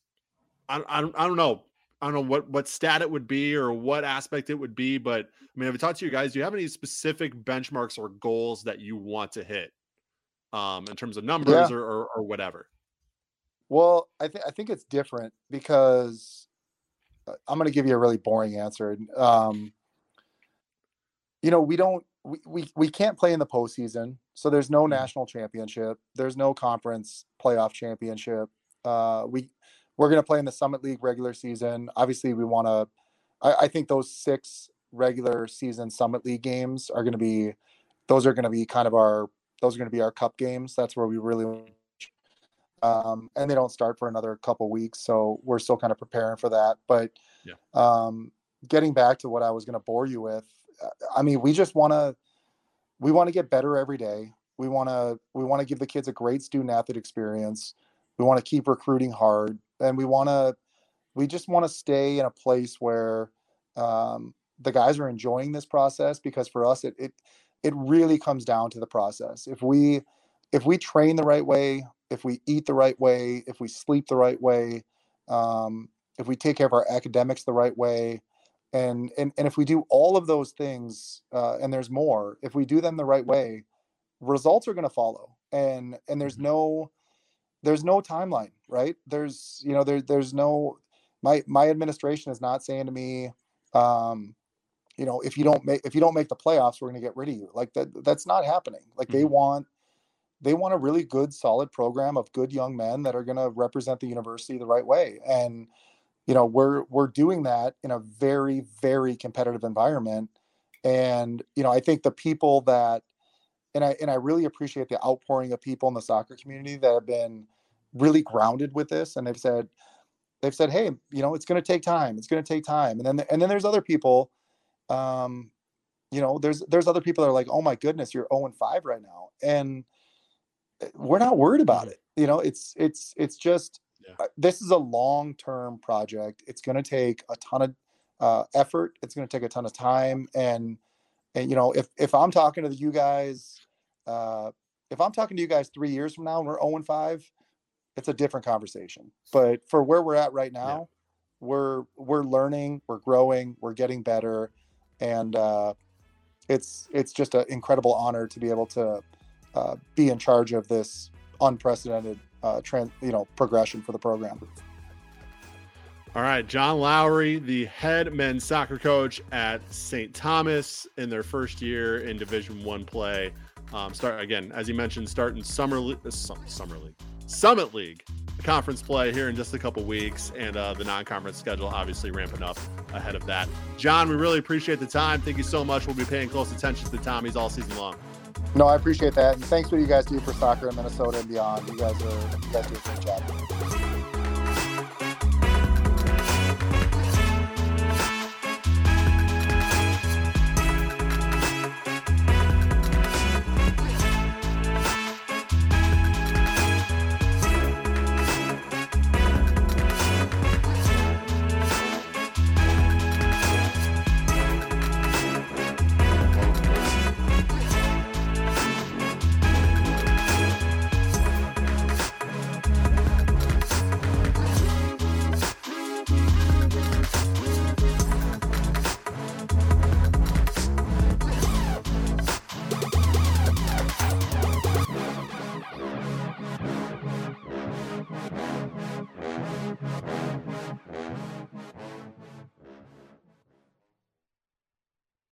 I, I, I don't know, I don't know what what stat it would be or what aspect it would be, but I mean, have you talked to you guys? Do you have any specific benchmarks or goals that you want to hit, um, in terms of numbers yeah. or, or, or whatever? Well, I think I think it's different because I'm going to give you a really boring answer. Um, you know, we don't, we, we, we can't play in the postseason. So there's no mm-hmm. national championship. There's no conference playoff championship. Uh, we, we're going to play in the Summit League regular season. Obviously, we want to, I, I think those six regular season Summit League games are going to be, those are going to be kind of our, those are going to be our cup games. That's where we really um, and they don't start for another couple weeks. So we're still kind of preparing for that. But yeah. um, getting back to what I was going to bore you with, uh, I mean, we just want to we want to get better every day. We want to we want to give the kids a great student athlete experience. We want to keep recruiting hard, and we want to we just want to stay in a place where um, the guys are enjoying this process because for us it, it it really comes down to the process. If we if we train the right way, if we eat the right way, if we sleep the right way, um, if we take care of our academics the right way, and and, and if we do all of those things, uh, and there's more, if we do them the right way, results are going to follow. And and there's mm-hmm. no there's no timeline, right? There's you know there there's no my my administration is not saying to me, um, you know, if you don't make if you don't make the playoffs, we're going to get rid of you. Like that that's not happening. Like mm-hmm. they want they want a really good, solid program of good young men that are going to represent the university the right way. And you know we're we're doing that in a very very competitive environment and you know i think the people that and i and i really appreciate the outpouring of people in the soccer community that have been really grounded with this and they've said they've said hey you know it's going to take time it's going to take time and then and then there's other people um you know there's there's other people that are like oh my goodness you're 0 and 5 right now and we're not worried about mm-hmm. it you know it's it's it's just yeah. Uh, this is a long term project. It's going to take a ton of uh, effort. It's going to take a ton of time. And and you know, if if I'm talking to you guys, uh, if I'm talking to you guys three years from now and we're 0 and 5, it's a different conversation. But for where we're at right now, yeah. we're we're learning, we're growing, we're getting better, and uh, it's it's just an incredible honor to be able to uh, be in charge of this unprecedented uh, trans, you know, progression for the program. All right, John Lowry, the head men's soccer coach at St. Thomas in their first year in Division One play. Um, start again, as you mentioned, starting summer league, uh, summer league, Summit League conference play here in just a couple weeks, and uh, the non-conference schedule obviously ramping up ahead of that. John, we really appreciate the time. Thank you so much. We'll be paying close attention to Tommies all season long. No, I appreciate that, and thanks for what you guys do for soccer in Minnesota and beyond. You guys are you guys do a great job.